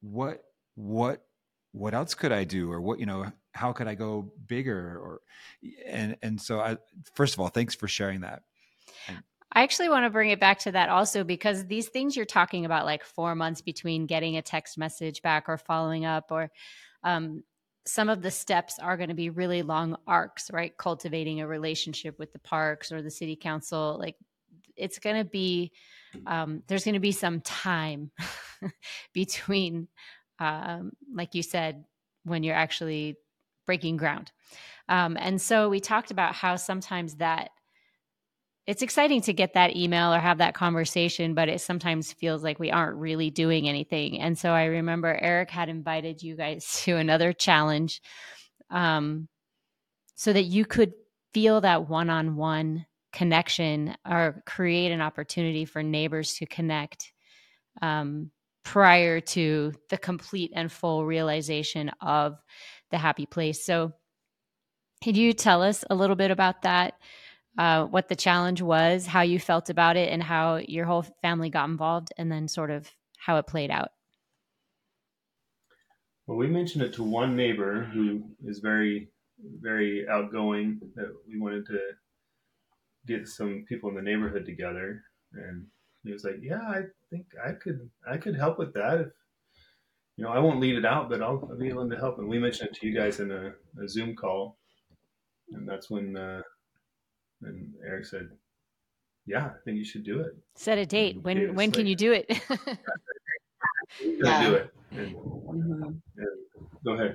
what what what else could i do? Or what you know how could i go bigger? Or and and so i first of all thanks for sharing that. I actually want to bring it back to that also because these things you're talking about, like four months between getting a text message back or following up, or um, some of the steps are going to be really long arcs, right? Cultivating a relationship with the parks or the city council. Like it's going to be, um, there's going to be some time between, um, like you said, when you're actually breaking ground. Um, and so we talked about how sometimes that it's exciting to get that email or have that conversation, but it sometimes feels like we aren't really doing anything. And so I remember Erik had invited you guys to another challenge um, so that you could feel that one on one connection or create an opportunity for neighbors to connect um, prior to the complete and full realization of the happy place. So, could you tell us a little bit about that? Uh, what the challenge was, how you felt about it, and how your whole family got involved, and then sort of how it played out. well, we mentioned it to one neighbor who is very, very outgoing. That we wanted to get some people in the neighborhood together, and he was like, "Yeah, I think I could, I could help with that. If you know, I won't lead it out, but I'll, I'll be willing to help." And we mentioned it to you guys in a, a Zoom call, and that's when. Uh, and Erik said, "Yeah, I think you should do it. Set a date. When it's when can like- you do it? Yeah. do it." And, Mhm. go ahead.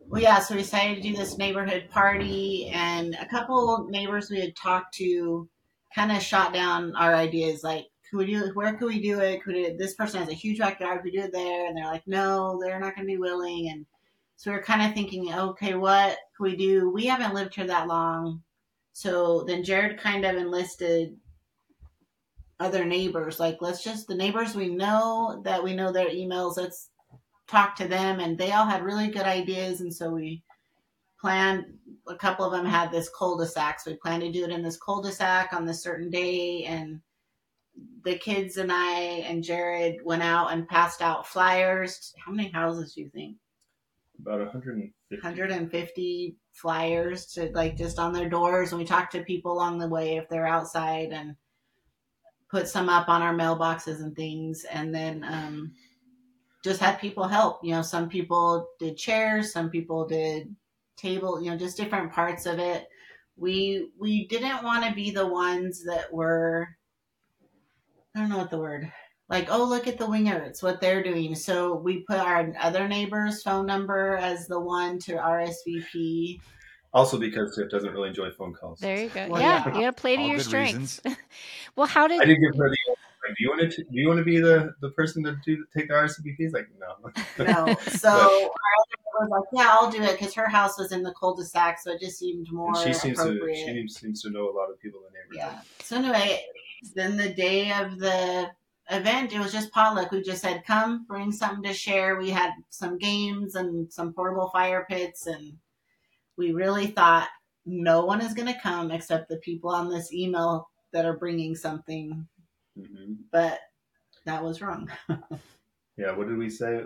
well, yeah, so we decided to do this neighborhood party, and a couple neighbors we had talked to kind of shot down our ideas. Like, could we do? Where could we do it? Could it? This person has a huge backyard. Could We do it there, and they're like, no, they're not going to be willing. And so we are kind of thinking, okay, what can we do? We haven't lived here that long, so then Jared kind of enlisted other neighbors. Like, let's just the neighbors we know that we know their emails. Let's talk to them. And they all had really good ideas. And so we planned a couple of them had this cul-de-sac. So we planned to do it in this cul-de-sac on this certain day. And the kids and i and jared went out and passed out flyers. How many houses do you think? About 150 150 flyers to like just on their doors and we talked to people along the way if they're outside and put some up on our mailboxes and things and then um just had people help. You know, some people did chairs, some people did table, you know, just different parts of it. We we didn't want to be the ones that were I don't know what the word like, oh look at the Wingerts, it's what they're doing. So we put our other neighbor's phone number as the one to RSVP. Also because Tiff doesn't really enjoy phone calls. There you go. Well, yeah, yeah, you gotta play to All your strengths. well, how did I did give her the like, do you want to do you want to be the the person to do take the RSVP? He's like, no, no. So our other was like, yeah, I'll do it because her house was in the cul-de-sac, so it just seemed more. she seems to she seems to know a lot of people in the neighborhood. Yeah. So anyway, then the day of the event, it was just potluck. We just said, come, bring something to share. We had some games and some portable fire pits, and we really thought no one is going to come except the people on this email that are bringing something Mm-hmm. But that was wrong. yeah, what did we say?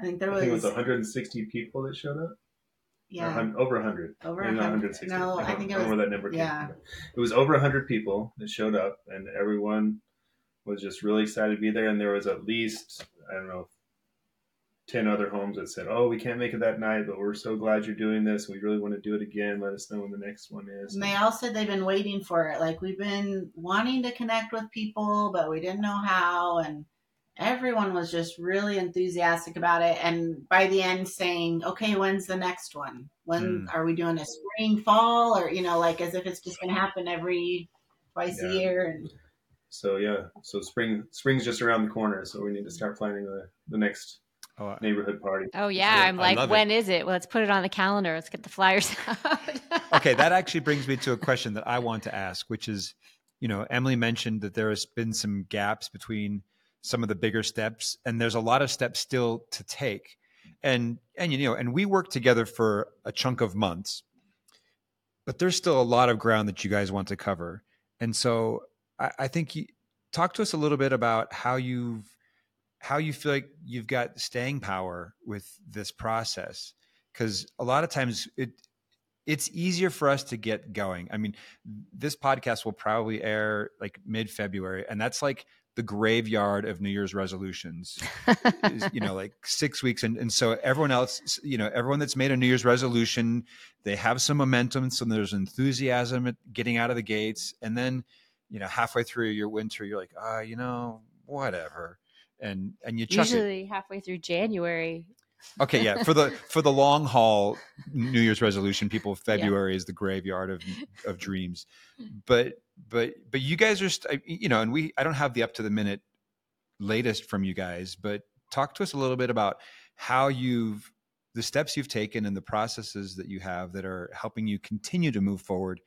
I think there was, I think it was 160 people that showed up. Yeah, over 100. Over 100. 160. No, I, I think it was. that number yeah. Came. It was over 100 people that showed up, and everyone was just really excited to be there. And there was at least I don't know 10 other homes that said, Oh, we can't make it that night, but we're so glad you're doing this. We really want to do it again. Let us know when the next one is. And they all said they've been waiting for it. Like, we've been wanting to connect with people, but we didn't know how. And everyone was just really enthusiastic about it. And by the end, saying, Okay, when's the next one? When mm. are we doing a spring, fall, or, you know, like as if it's just going to happen every twice yeah. a year? And so, yeah, so spring, spring's just around the corner. So we need to start planning the, the next oh, neighborhood party. Oh yeah, I'm like, when it. is it? Well, let's put it on the calendar. Let's get the flyers out. okay, that actually brings me to a question that I want to ask, which is, you know, Emily mentioned that there has been some gaps between some of the bigger steps, and there's a lot of steps still to take. And and you know, and we worked together for a chunk of months, but there's still a lot of ground that you guys want to cover. And so I, I think you talk to us a little bit about how you've how you feel like you've got staying power with this process because a lot of times it it's easier for us to get going. I mean this podcast will probably air like mid-february and that's like the graveyard of new year's resolutions is, you know like six weeks and, and so everyone else you know everyone that's made a new year's resolution they have some momentum so there's enthusiasm at getting out of the gates and then you know halfway through your winter you're like ah uh, you know whatever and and you usually it. halfway through January. Okay, yeah. For the for the long haul New Year's resolution, people February yeah. is the graveyard of of dreams. But but but you guys are st- you know, and we I don't have the up to the minute latest from you guys, but talk to us a little bit about how you've the steps you've taken and the processes that you have that are helping you continue to move forward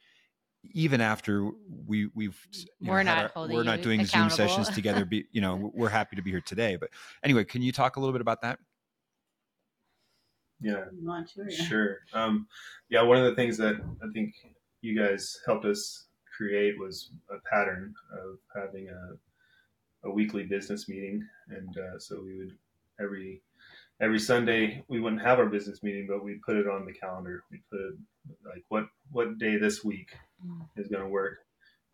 even after we we've we're know, not our, we're not doing zoom sessions together be, you know we're happy to be here today but anyway can you talk a little bit about that? Yeah. Sure. Um, yeah one of the things that i think you guys helped us create was a pattern of having a, a weekly business meeting and uh, so we would every every Sunday we wouldn't have our business meeting, but we put it on the calendar. We put like what what day this week is going to work,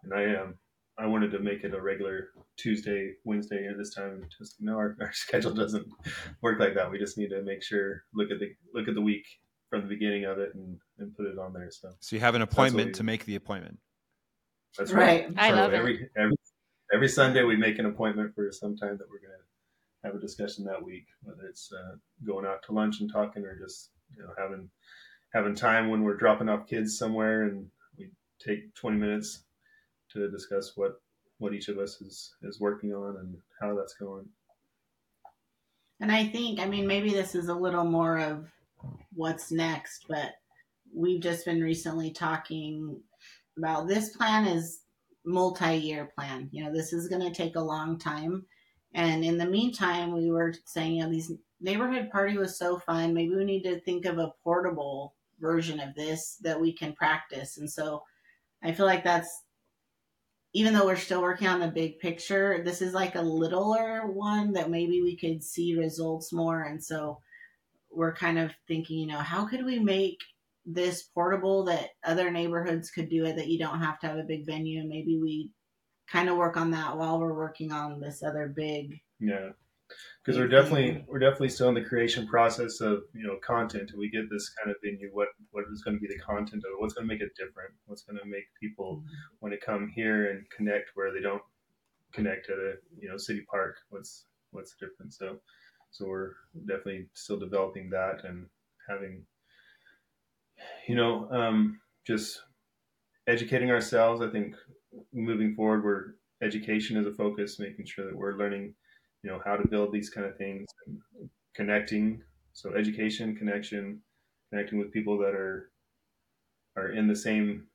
and I um I wanted to make it a regular Tuesday, Wednesday, and this time just no, our, our schedule doesn't work like that. We just need to make sure look at the look at the week from the beginning of it and, and put it on there. So so you have an appointment to make the appointment. That's right. right. I so love every, it. Every every Sunday we make an appointment for some time that we're gonna have a discussion that week, whether it's uh, going out to lunch and talking or just you know having having time when we're dropping off kids somewhere and we take 20 minutes to discuss what what each of us is is working on and how that's going. And I think, I mean, maybe this is a little more of what's next, but we've just been recently talking about this plan is multi-year plan. You know, this is going to take a long time. And in the meantime, we were saying, you know, these neighborhood party was so fun. Maybe we need to think of a portable version of this that we can practice. And so I feel like that's even though we're still working on the big picture, this is like a littler one that maybe we could see results more. And so we're kind of thinking, you know, how could we make this portable that other neighborhoods could do it that you don't have to have a big venue and maybe we kind of work on that while we're working on this other big yeah because we're definitely we're definitely still in the creation process of you know content we get this kind of venue what what is going to be the content of it? What's going to make it different? What's going to make people want to come here and connect where they don't connect at a you know city park what's what's different so so we're definitely still developing that and having you know um just educating ourselves. I think moving forward we're education is a focus making sure that we're learning you know how to build these kind of things connecting. So education connection connecting with people that are are in the same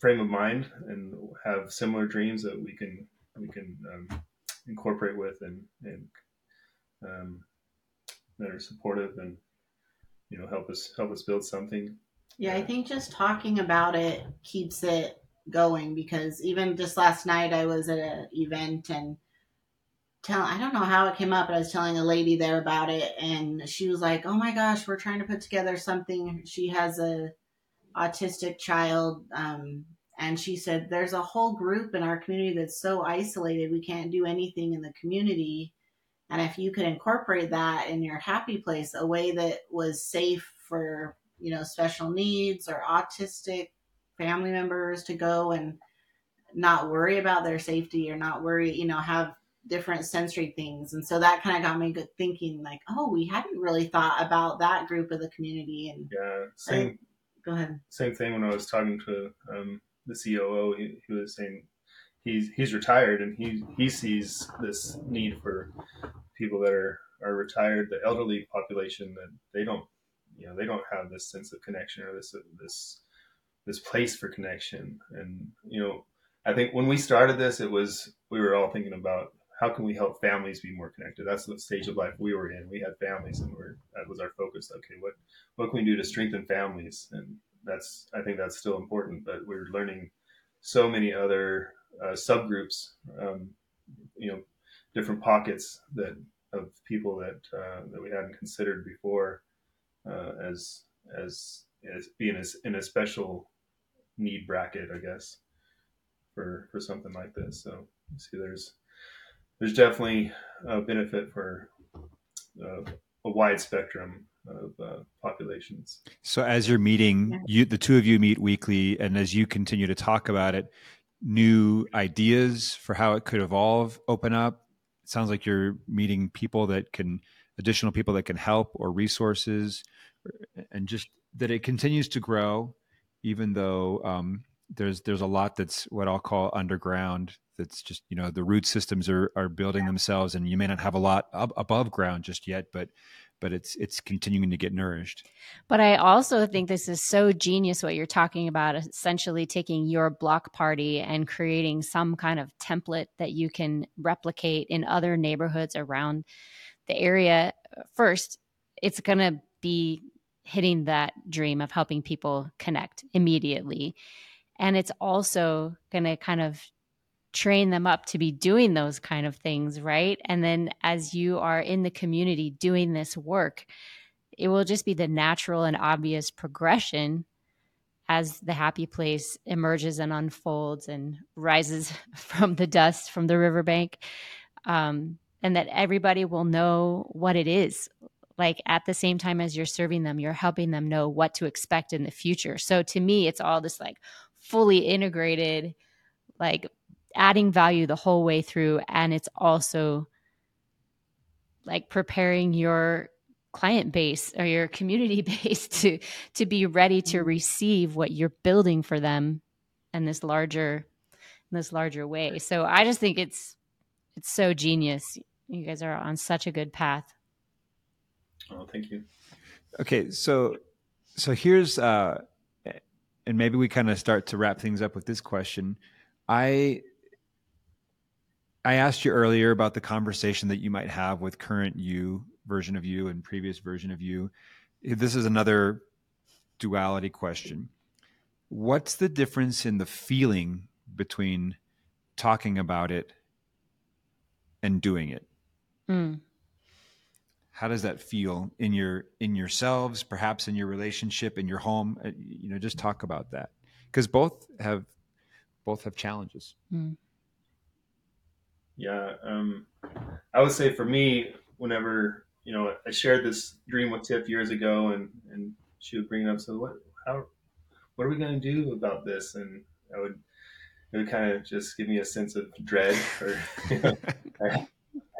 frame of mind and have similar dreams that we can we can um, incorporate with and and um, that are supportive and you know help us help us build something. Yeah i think just talking about it keeps it going because even just last night i was at an event and tell I don't know how it came up, but I was telling a lady there about it and she was like, "Oh my gosh, we're trying to put together something. She has a autistic child um, and she said there's a whole group in our community that's so isolated we can't do anything in the community and if you could incorporate that in your happy place a way that was safe for you know special needs or autistic family members to go and not worry about their safety or not worry you know have different sensory things. And so that kind of got me good thinking like, oh, we hadn't really thought about that group of the community. And yeah, same. Go ahead. Same thing when I was talking to um, the COO, he, he, was saying he's he's retired and he he sees this need for people that are are retired, the elderly population that they don't you know they don't have this sense of connection or this this this place for connection and you know I think when we started this, it was we were all thinking about how can we help families be more connected? That's the stage of life we were in. We had families, and we're, that was our focus. Okay, what what can we do to strengthen families? And that's I think that's still important. But we're learning so many other uh, subgroups, um, you know, different pockets that of people that uh, that we hadn't considered before uh, as as as being in a special need bracket, I guess, for for something like this. So see, there's there's definitely a benefit for uh, a wide spectrum of uh, populations. So, as you're meeting, you the two of you meet weekly, and as you continue to talk about it, new ideas for how it could evolve open up. It sounds like you're meeting people that can, additional people that can help, or resources, and just that it continues to grow, even though um, there's there's a lot that's what I'll call underground that's just you know the root systems are are building yeah. themselves and you may not have a lot ab- above ground just yet but but it's it's continuing to get nourished. But i also think this is so genius what you're talking about essentially taking your block party and creating some kind of template that you can replicate in other neighborhoods around the area. First it's going to be hitting that dream of helping people connect immediately and it's also going to kind of train them up to be doing those kind of things, right? And then as you are in the community doing this work, it will just be the natural and obvious progression as the happy place emerges and unfolds and rises from the dust from the riverbank. Um, and that everybody will know what it is. Like at the same time as you're serving them, you're helping them know what to expect in the future. So to me, it's all this like fully integrated, like adding value the whole way through and it's also like preparing your client base or your community base to to be ready to Mm-hmm. receive what you're building for them and this larger in this larger way. So I just think it's it's so genius. You guys are on such a good path. Oh, thank you. Okay, so so here's uh and maybe we kind of start to wrap things up with this question. I I asked you earlier about the conversation that you might have with current you version of you and previous version of you. This is another duality question. What's the difference in the feeling between talking about it and doing it? Mm. How does that feel in your in yourselves perhaps in your relationship in your home Uh, you know just talk about that because both have both have challenges Mm. Yeah, um, I would say for me, whenever you know, I shared this dream with Tiff years ago, and and she would bring it up. So what? How? What are we going to do about this? And I would, it would kind of just give me a sense of dread, or you know, I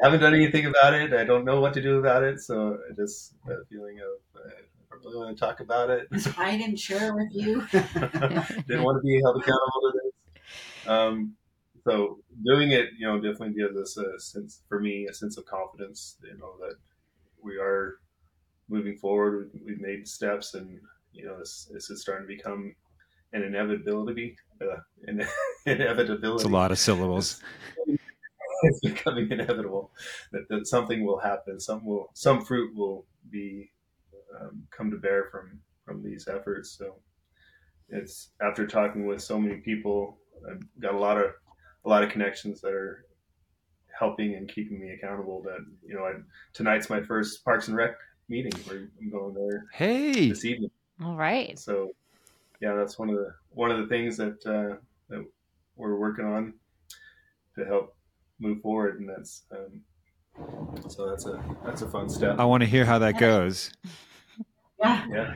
haven't done anything about it. I don't know what to do about it. So I just that feeling of uh, I don't really want to talk about it. I didn't share with you. didn't want to be held accountable to this. Um, so doing it, you know, definitely gives us a sense, for me, a sense of confidence. You know that we are moving forward. We've, we've made steps, and you know, this, this is starting to become an inevitability. Uh, an inevitability. it's a lot of syllables it's becoming inevitable that, that something will happen. Some will, some fruit will be um, come to bear from from these efforts. So it's after talking with so many people, I've got a lot of a lot of connections that are helping and keeping me accountable. That you know, I, tonight's my first Parks and Rec meeting. Where I'm going there hey this evening. All right. So yeah, that's one of the one of the things that uh, that we're working on to help move forward, and that's um, so that's a that's a fun step. i want to hear how that goes Yeah, Yeah,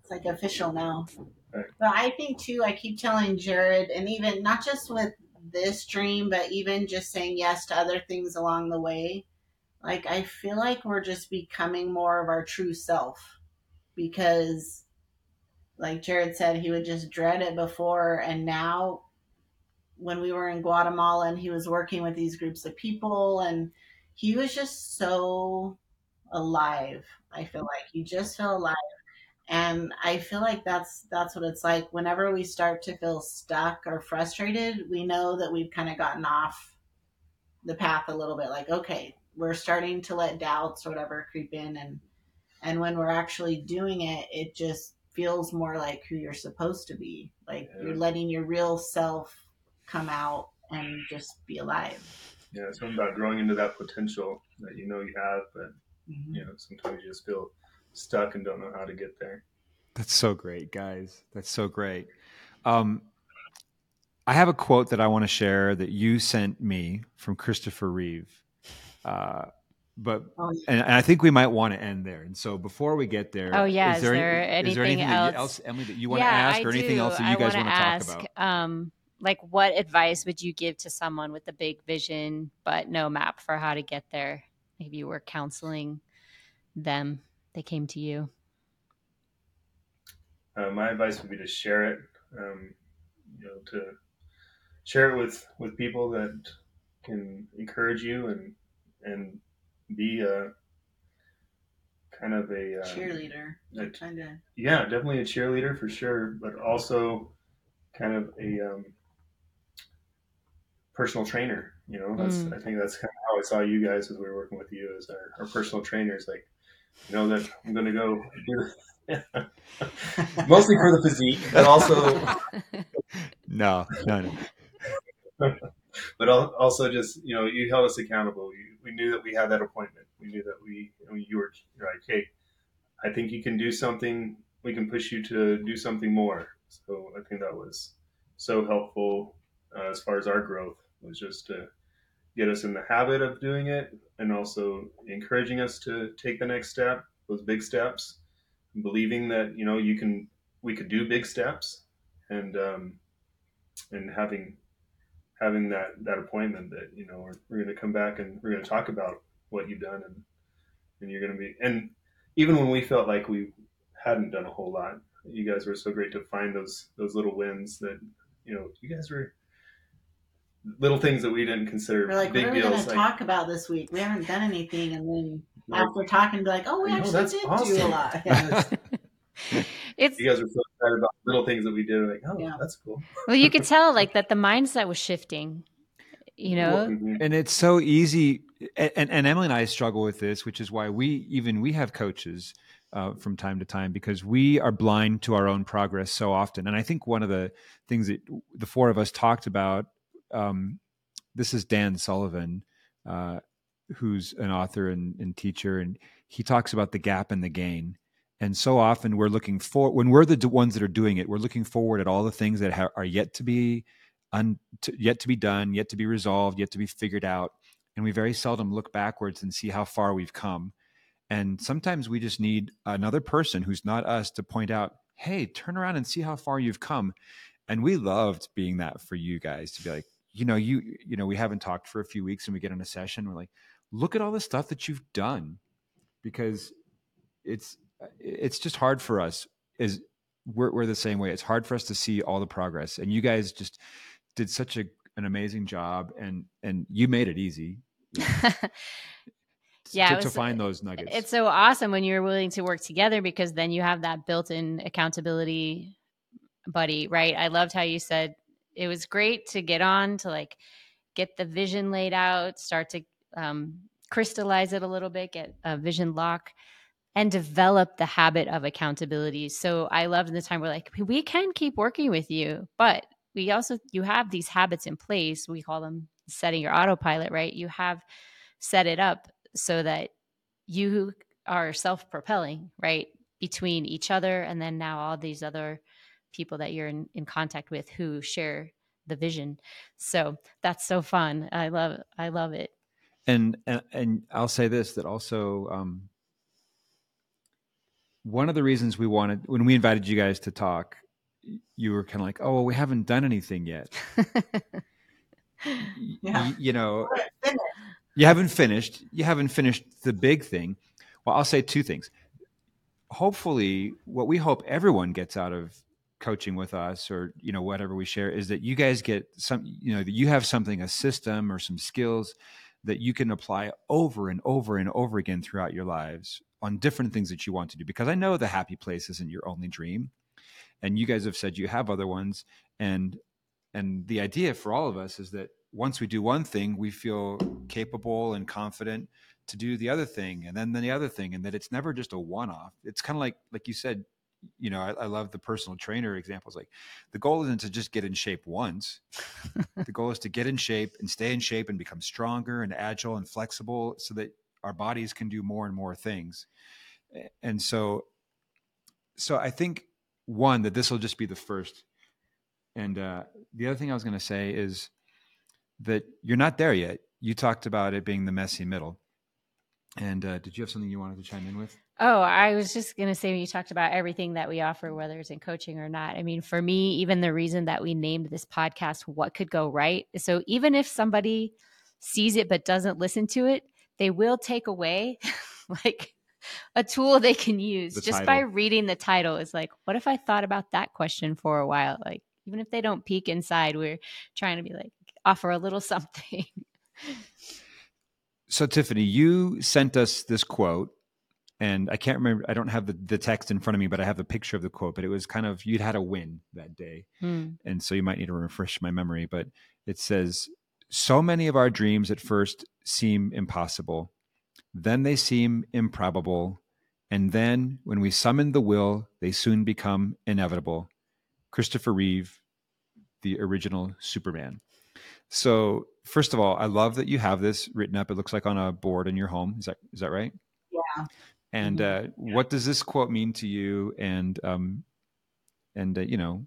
it's like official now. Right. But I think too, I keep telling Jared, and even not just with this dream, but even just saying yes to other things along the way. Like, I feel like we're just becoming more of our true self because, like Jared said, he would just dread it before. And now, when we were in Guatemala and he was working with these groups of people, and he was just so alive. I feel like you just feel alive and i feel like that's that's what it's like whenever we start to feel stuck or frustrated we know that we've kind of gotten off the path a little bit like okay we're starting to let doubts or whatever creep in and and when we're actually doing it it just feels more like who you're supposed to be like Yeah. you're letting your real self come out and just be alive yeah, it's something about growing into that potential that you know you have, but Mhm. you know sometimes you just feel stuck and don't know how to get there. that's so great guys that's so great um, i have a quote that i want to share that you sent me from christopher reeve uh, but Oh, and, and I think we might want to end there. And so before we get there, Oh, yeah, is there any- is there anything anything that you- else? Emily, that you want to ask, or anything else that you guys want to talk about? Um, like, what advice would you give to someone with a big vision but no map for how to get there? Maybe you were counseling them; they came to you. Uh, my advice would be to share it. Um, you know, to share it with with people that can encourage you and and be a kind of a uh, cheerleader a- kind of yeah, definitely a cheerleader for sure, but also kind of a um, personal trainer. You know, that's Mm. I think that's kind of how I saw you guys as we were working with you as our, our personal trainers. Like, you know that I'm going to go do this. mostly for the physique, but also No, no, no. but also just you know you held us accountable. You, we knew that we had that appointment. We knew that we I mean, you were you're like, hey, I think you can do something. We can push you to do something more. So I think that was so helpful uh, as far as our growth was just to get us in the habit of doing it and also encouraging us to take the next step, those big steps, believing that you know you can we could do big steps and um, and having having that that appointment that you know we're, we're going to come back and we're going to talk about what you've done and and you're going to be. And even when we felt like we hadn't done a whole lot, you guys were so great to find those those little wins that you know you guys were little things that we didn't consider We're like, big what are we deals. going to like, talk about this week? We haven't done anything, and then like, after talking, be like, oh, we No, actually that's did do a lot. Yeah. it's you guys were so excited about little things that we did. Like, oh, Yeah. that's cool. well, you could tell like that the mindset was shifting. You know, Mhm. and it's so easy and, and emily and i struggle with this which is why we even we have coaches uh, from time to time because we are blind to our own progress so often and i think one of the things that the four of us talked about um, this is dan sullivan uh, who's an author and, and teacher and he talks about the gap and the gain. And so often we're looking for when we're the ones that are doing it we're looking forward at all the things that ha- are yet to be un, to, yet to be done yet to be resolved yet to be figured out. And we very seldom look backwards and see how far we've come. And sometimes we just need another person who's not us to point out hey turn around and see how far you've come. And we loved being that for you guys to be like you know you you know we haven't talked for a few weeks and we get in a session we're like look at all the stuff that you've done. Because it's it's just hard for us is we're, we're the same way. It's hard for us to see all the progress. And you guys just did such a, an amazing job and and you made it easy. Yeah, to, it to find those nuggets. it's so awesome when you're willing to work together because then you have that built-in accountability buddy, right? I loved how you said it was great to get on to like get the vision laid out, start to um, crystallize it a little bit, get a vision lock, and develop the habit of accountability. So I loved the time we're like, we can keep working with you, but we also you have these habits in place. We call them setting your autopilot, right? You have set it up so that you are self-propelling, right? Between each other and then now all these other people that you're in, in contact with who share the vision. So that's so fun. I love I love it. and and, and I'll say this that also um, one of the reasons we wanted when we invited you guys to talk, you were kind of like, oh, well, we haven't done anything yet. Yeah. y- you know, you haven't finished. You haven't finished the big thing. Well, I'll say two things. Hopefully, what we hope everyone gets out of coaching with us or you know whatever we share is that you guys get some you know that you have something a system or some skills that you can apply over and over and over again throughout your lives on different things that you want to do. Because i know the happy place isn't your only dream. And you guys have said you have other ones. And and the idea for all of us is that once we do one thing we feel capable and confident to do the other thing and then the other thing and that it's never just a one-off. It's kind of like like you said you know I, I love the personal trainer examples like the goal isn't to just get in shape once. The goal is to get in shape and stay in shape and become stronger and agile and flexible so that our bodies can do more and more things. And so so i think one that this will just be the first. And uh, the other thing i was going to say is that you're not there yet. You talked about it being the messy middle. And uh, did you have something you wanted to chime in with Oh, I was just going to say when you talked about everything that we offer, whether it's in coaching or not. I mean, for me, even the reason that we named this podcast What Could Go Right. So even if somebody sees it but doesn't listen to it, they will take away like a tool they can use The just by reading the title. It's like, what if I thought about that question for a while? Like, even if they don't peek inside, we're trying to be like, offer a little something. So, Tiffani, you sent us this quote, and I can't remember, I don't have the, the text in front of me, but I have the picture of the quote. But it was kind of, you'd had a win that day. Hmm. And so you might need to refresh my memory. But it says, So many of our dreams at first seem impossible, then they seem improbable. And then when we summon the will, they soon become inevitable. Christopher Reeve, the original Superman. So, first of all, I love that you have this written up. It looks like on a board in your home. Is that is that right? Yeah. And uh, what does this quote mean to you? And um, and uh, you know,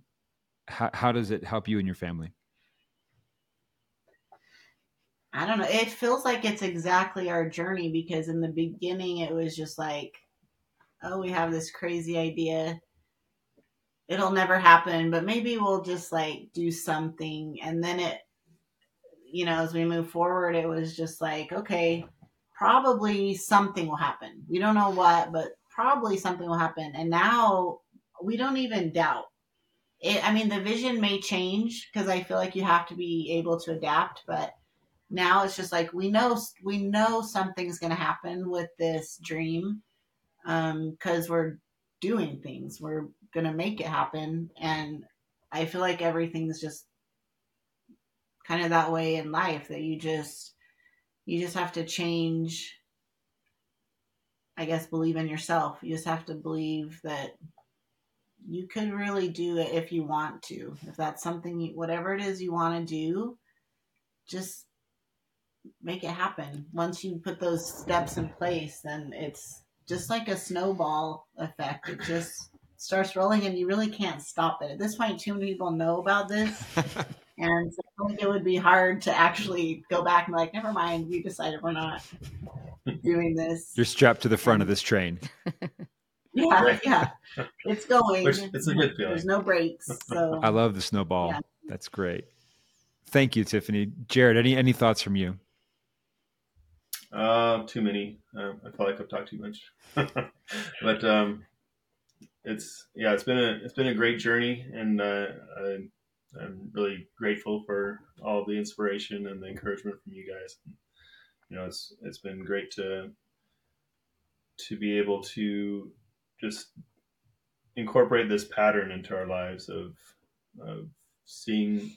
how how does it help you and your family? I don't know. It feels like it's exactly our journey because in the beginning it was just like, oh, we have this crazy idea. It'll never happen, but maybe we'll just like do something. And then it, you know, as we move forward, it was just like, okay, probably something will happen. We don't know what, but probably something will happen. And now we don't even doubt. It, I mean, the vision may change because I feel like you have to be able to adapt, but now it's just like we know we know something's going to happen with this dream because um, we're doing things. We're going to make it happen, and I feel like everything's just kind of that way in life that you just you just have to change I guess believe in yourself. You just have to believe that you could really do it if you want to. If that's something you, whatever it is you want to do, just make it happen. Once you put those steps in place, then it's just like a snowball effect. It just starts rolling and you really can't stop it. At this point, too many people know about this. and so it would be hard to actually go back and be like, never mind, we decided we're not doing this. You're strapped to the front of this train. yeah, yeah. It's going. Which, it's a good feeling. There's no brakes. So I love the snowball. Yeah. That's great. Thank you, Tiffani. Jared, any any thoughts from you? Uh, too many. Uh, I feel like I've talked too much, but um, it's yeah, it's been a it's been a great journey, and uh, I, I'm really grateful for all the inspiration and the encouragement from you guys. You know, it's it's been great to to be able to just incorporate this pattern into our lives of of seeing,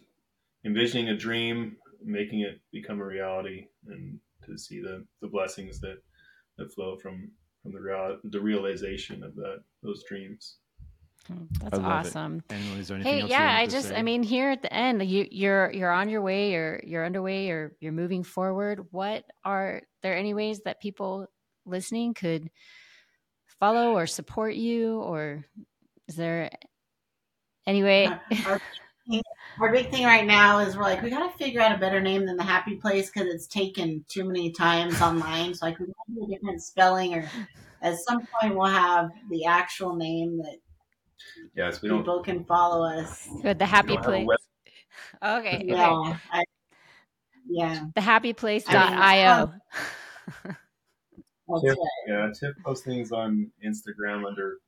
envisioning a dream, making it become a reality, and to see the the blessings that that flow from from the real, the realization of that those dreams. Hmm, that's awesome. hey, yeah, I just, say? I mean, here at the end, you, you're you're on your way, or you're underway, or you're moving forward. What are there any ways that people listening could follow or support you, or is there any way? Our, our big thing right now is we're like we got to figure out a better name than the Happy Place because it's taken too many times online. So like we want to do a different spelling, or at some point we'll have the actual name that Yes, we people don't, can follow us. Good, the happy place. Okay. Yeah. Okay. I, yeah. The happy place.io. Tiff, yeah, Tiff posts things on Instagram under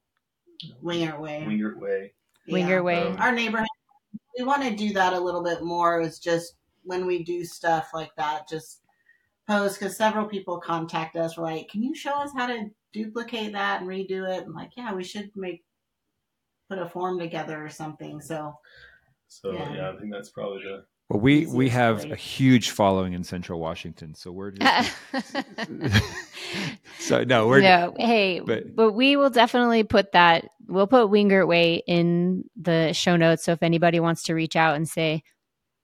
Wingert Way. Wingert Way. Wingert Way. Um, Our neighborhood. We want to do that a little bit more. Is just when we do stuff like that, just post because several people contact us. We're like, "Can you show us how to duplicate that and redo it?" I'm like, "Yeah, we should make put a form together or something. So, so yeah, yeah I think that's probably the. Well, we we have a huge following in Central Washington, so we're just. so no, we're no. Hey, but, but we will definitely put that. We'll put Wingert Way in the show notes. So if anybody wants to reach out and say,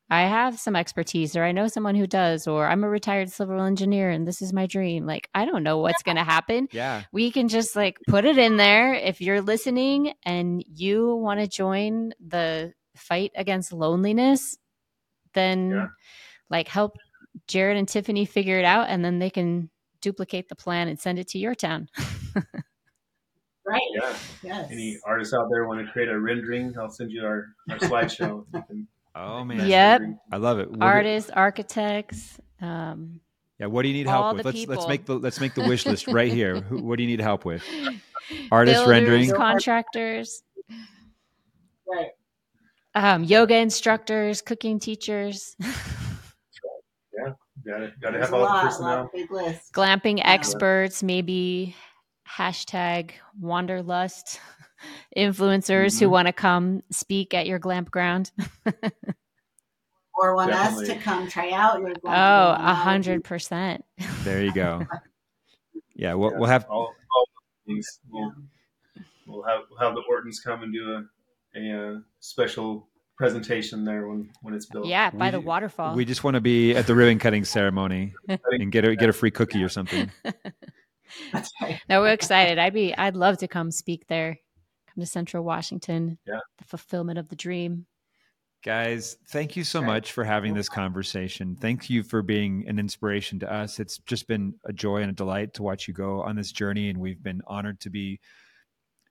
I have some expertise, or I know someone who does, or I'm a retired civil engineer and this is my dream. Like, I don't know what's going to happen. Yeah. We can just like put it in there. If you're listening and you want to join the fight against loneliness, then yeah. like help Jared and Tiffani figure it out and then they can duplicate the plan and send it to your town. right. Yeah. Yes. Any artists out there want to create a rendering? I'll send you our, our slideshow. Oh man. Yep. I love it. Artists, architects. Um, yeah. What do you need help with? Let's people. let's make the let's make the wish list right here. Who, what do you need help with? Artists Builders, rendering, contractors. Right. Um, yoga instructors, cooking teachers. yeah, gotta gotta have all lot, the personnel. Glamping yeah. experts, maybe hashtag wanderlust influencers mm-hmm. who want to come speak at your glamp ground. or want Definitely. us to come try out your glamp. Oh, a hundred percent. There you go. Yeah, we'll, yeah, we'll have all, all things. We'll, we'll, have we'll have the Ortons come and do a, a, a special presentation there when when it's built. Yeah, by we, the waterfall. We just want to be at the ribbon cutting ceremony and get a get a free cookie or something. That's right. No, we're excited. I'd be I'd love to come speak there to Central Washington. Yeah. The fulfillment of the dream. Guys, thank you so much for having this conversation. Thank you for being an inspiration to us. It's just been a joy and a delight to watch you go on this journey, and we've been honored to be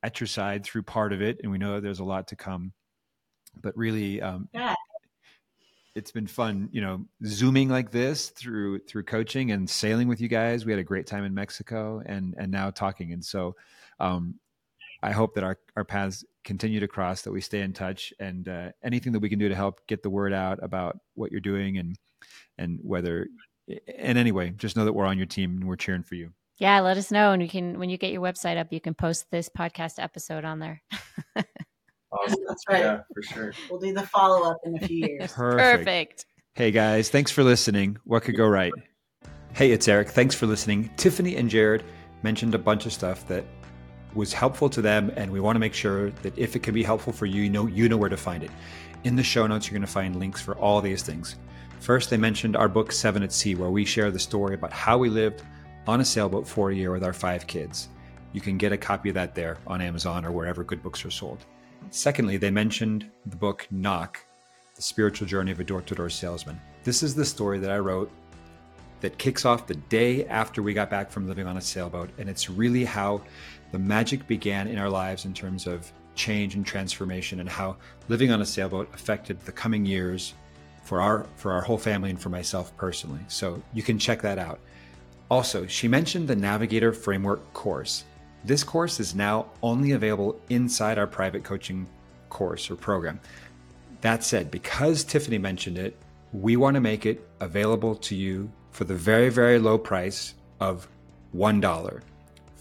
at your side through part of it. And we know there's a lot to come. But really, um, yeah. it's been fun, you know, zooming like this through through coaching and sailing with you guys. We had a great time in Mexico and and now talking. And so um, I hope that our, our paths continue to cross, that we stay in touch, and uh, anything that we can do to help get the word out about what you're doing and and whether and anyway, just know that we're on your team and we're cheering for you. Yeah, let us know, and you can when you get your website up, you can post this podcast episode on there. awesome. That's right. Yeah, for sure. We'll do the follow up in a few years. Perfect. Perfect. Hey guys, thanks for listening. What could go right? Hey, it's Erik. Thanks for listening. Tiffani and Jared mentioned a bunch of stuff that was helpful to them, and we want to make sure that if it can be helpful for you, you know you know where to find it. In the show notes, you're going to find links for all these things. First, they mentioned our book Seven at Sea, where we share the story about how we lived on a sailboat for a year with our five kids. You can get a copy of that there on Amazon or wherever good books are sold. Secondly, they mentioned the book Knock, The Spiritual Journey of a Door to Door Salesman. This is the story that I wrote that kicks off the day after we got back from living on a sailboat. And it's really how the magic began in our lives in terms of change and transformation and how living on a sailboat affected the coming years for our for our whole family and for myself personally. So you can check that out. Also, she mentioned the Navigator Framework course. This course is now only available inside our private coaching course or program. That said, because Tiffani mentioned it, we want to make it available to you for the very, very low price of $1.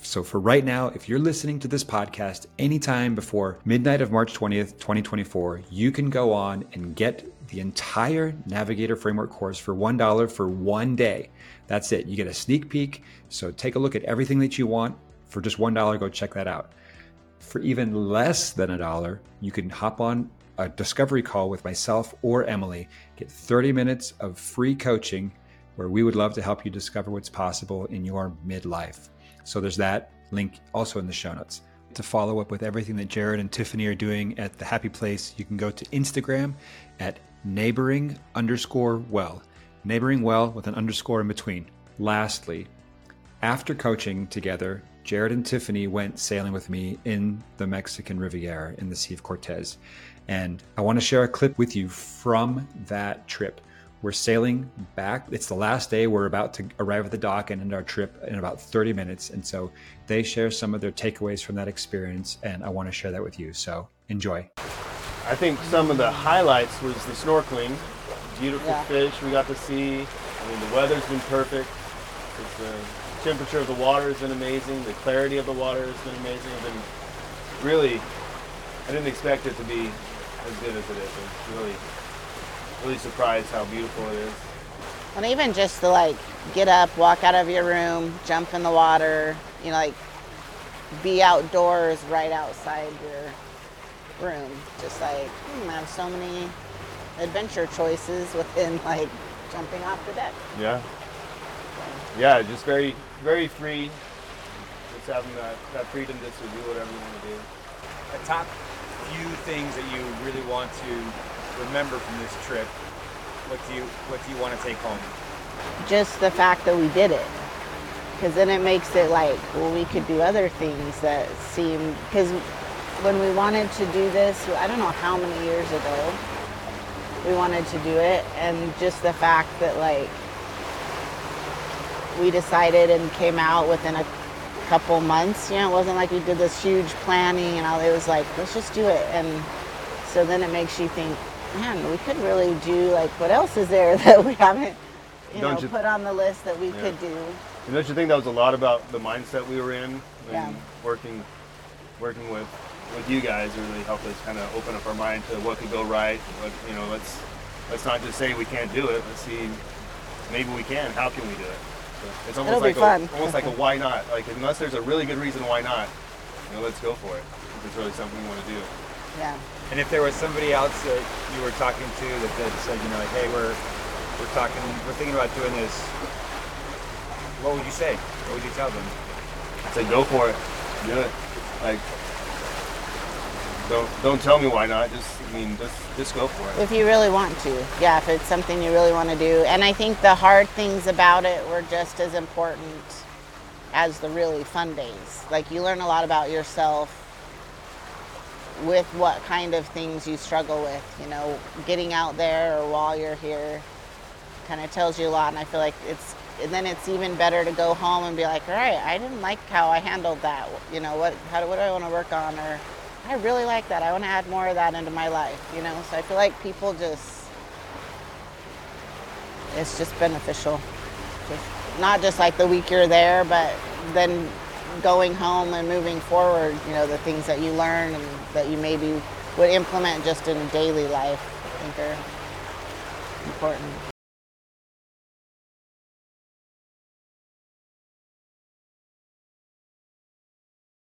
So, for right now, if you're listening to this podcast anytime before midnight of March 20th, 2024, you can go on and get the entire Navigator Framework course for $1 for one day. That's it. You get a sneak peek. So take a look at everything that you want for just $1. Go check that out. For even less than a dollar, you can hop on a discovery call with myself or Emily, get 30 minutes of free coaching where we would love to help you discover what's possible in your midlife. So there's that link also in the show notes. To follow up with everything that Jared and Tiffani are doing at the Happy Place, you can go to Instagram at neighboring underscore well neighboring well with an underscore in between. Lastly, after coaching together, Jared and Tiffani went sailing with me in the Mexican Riviera in the Sea of Cortez. And I want to share a clip with you from that trip. We're sailing back. It's the last day. We're about to arrive at the dock and end our trip in about 30 minutes. And so they share some of their takeaways from that experience. And I want to share that with you. So enjoy. I think some of the highlights was the snorkeling beautiful yeah. fish we got to see. I mean, the weather's been perfect. The uh, temperature of the water has been amazing. The clarity of the water has been amazing. I've been really, I didn't expect it to be as good as it is. I'm really, really surprised how beautiful it is. And even just to like get up, walk out of your room, jump in the water, you know, like be outdoors right outside your room. Just like, hmm, I have so many adventure choices within like jumping off the deck. Yeah. Yeah, just very, very free. Just having that, that freedom just to do whatever you want to do. The top few things that you really want to remember from this trip, what do you what do you want to take home? Just the fact that we did it. Because then it makes it like, well, we could do other things that seem, because when we wanted to do this, I don't know how many years ago, we wanted to do it and just the fact that like we decided and came out within a couple months you know it wasn't like we did this huge planning and all it was like let's just do it and so then it makes you think man we could really do like what else is there that we haven't you don't know you, put on the list that we yeah. could do and don't you think that was a lot about the mindset we were in and yeah. working working with with you guys really helped us kind of open up our mind to what could go right. What, you know, let's let's not just say we can't do it. Let's see, maybe we can. How can we do it? So it's almost It'll like a, almost like a why not. Like unless there's a really good reason why not, you know, let's go for it. If it's really something we want to do. Yeah. And if there was somebody else that you were talking to that, that said, you know, like, hey, we're we're talking, we're thinking about doing this. What would you say? What would you tell them? I say go for it. Do it. Like don't don't tell me why not. Just I mean, just just go for it. If you really want to, yeah. If it's something you really want to do, and I think the hard things about it were just as important as the really fun days. Like you learn a lot about yourself with what kind of things you struggle with. You know, getting out there or while you're here kind of tells you a lot. And I feel like it's, and then it's even better to go home and be like, all right, I didn't like how I handled that. You know, what, how, do- what do I want to work on? Or I really like that. I want to add more of that into my life, you know? So I feel like people just, it's just beneficial. Just, not just like the week you're there, but then going home and moving forward, you know, the things that you learn and that you maybe would implement just in daily life, I think are important.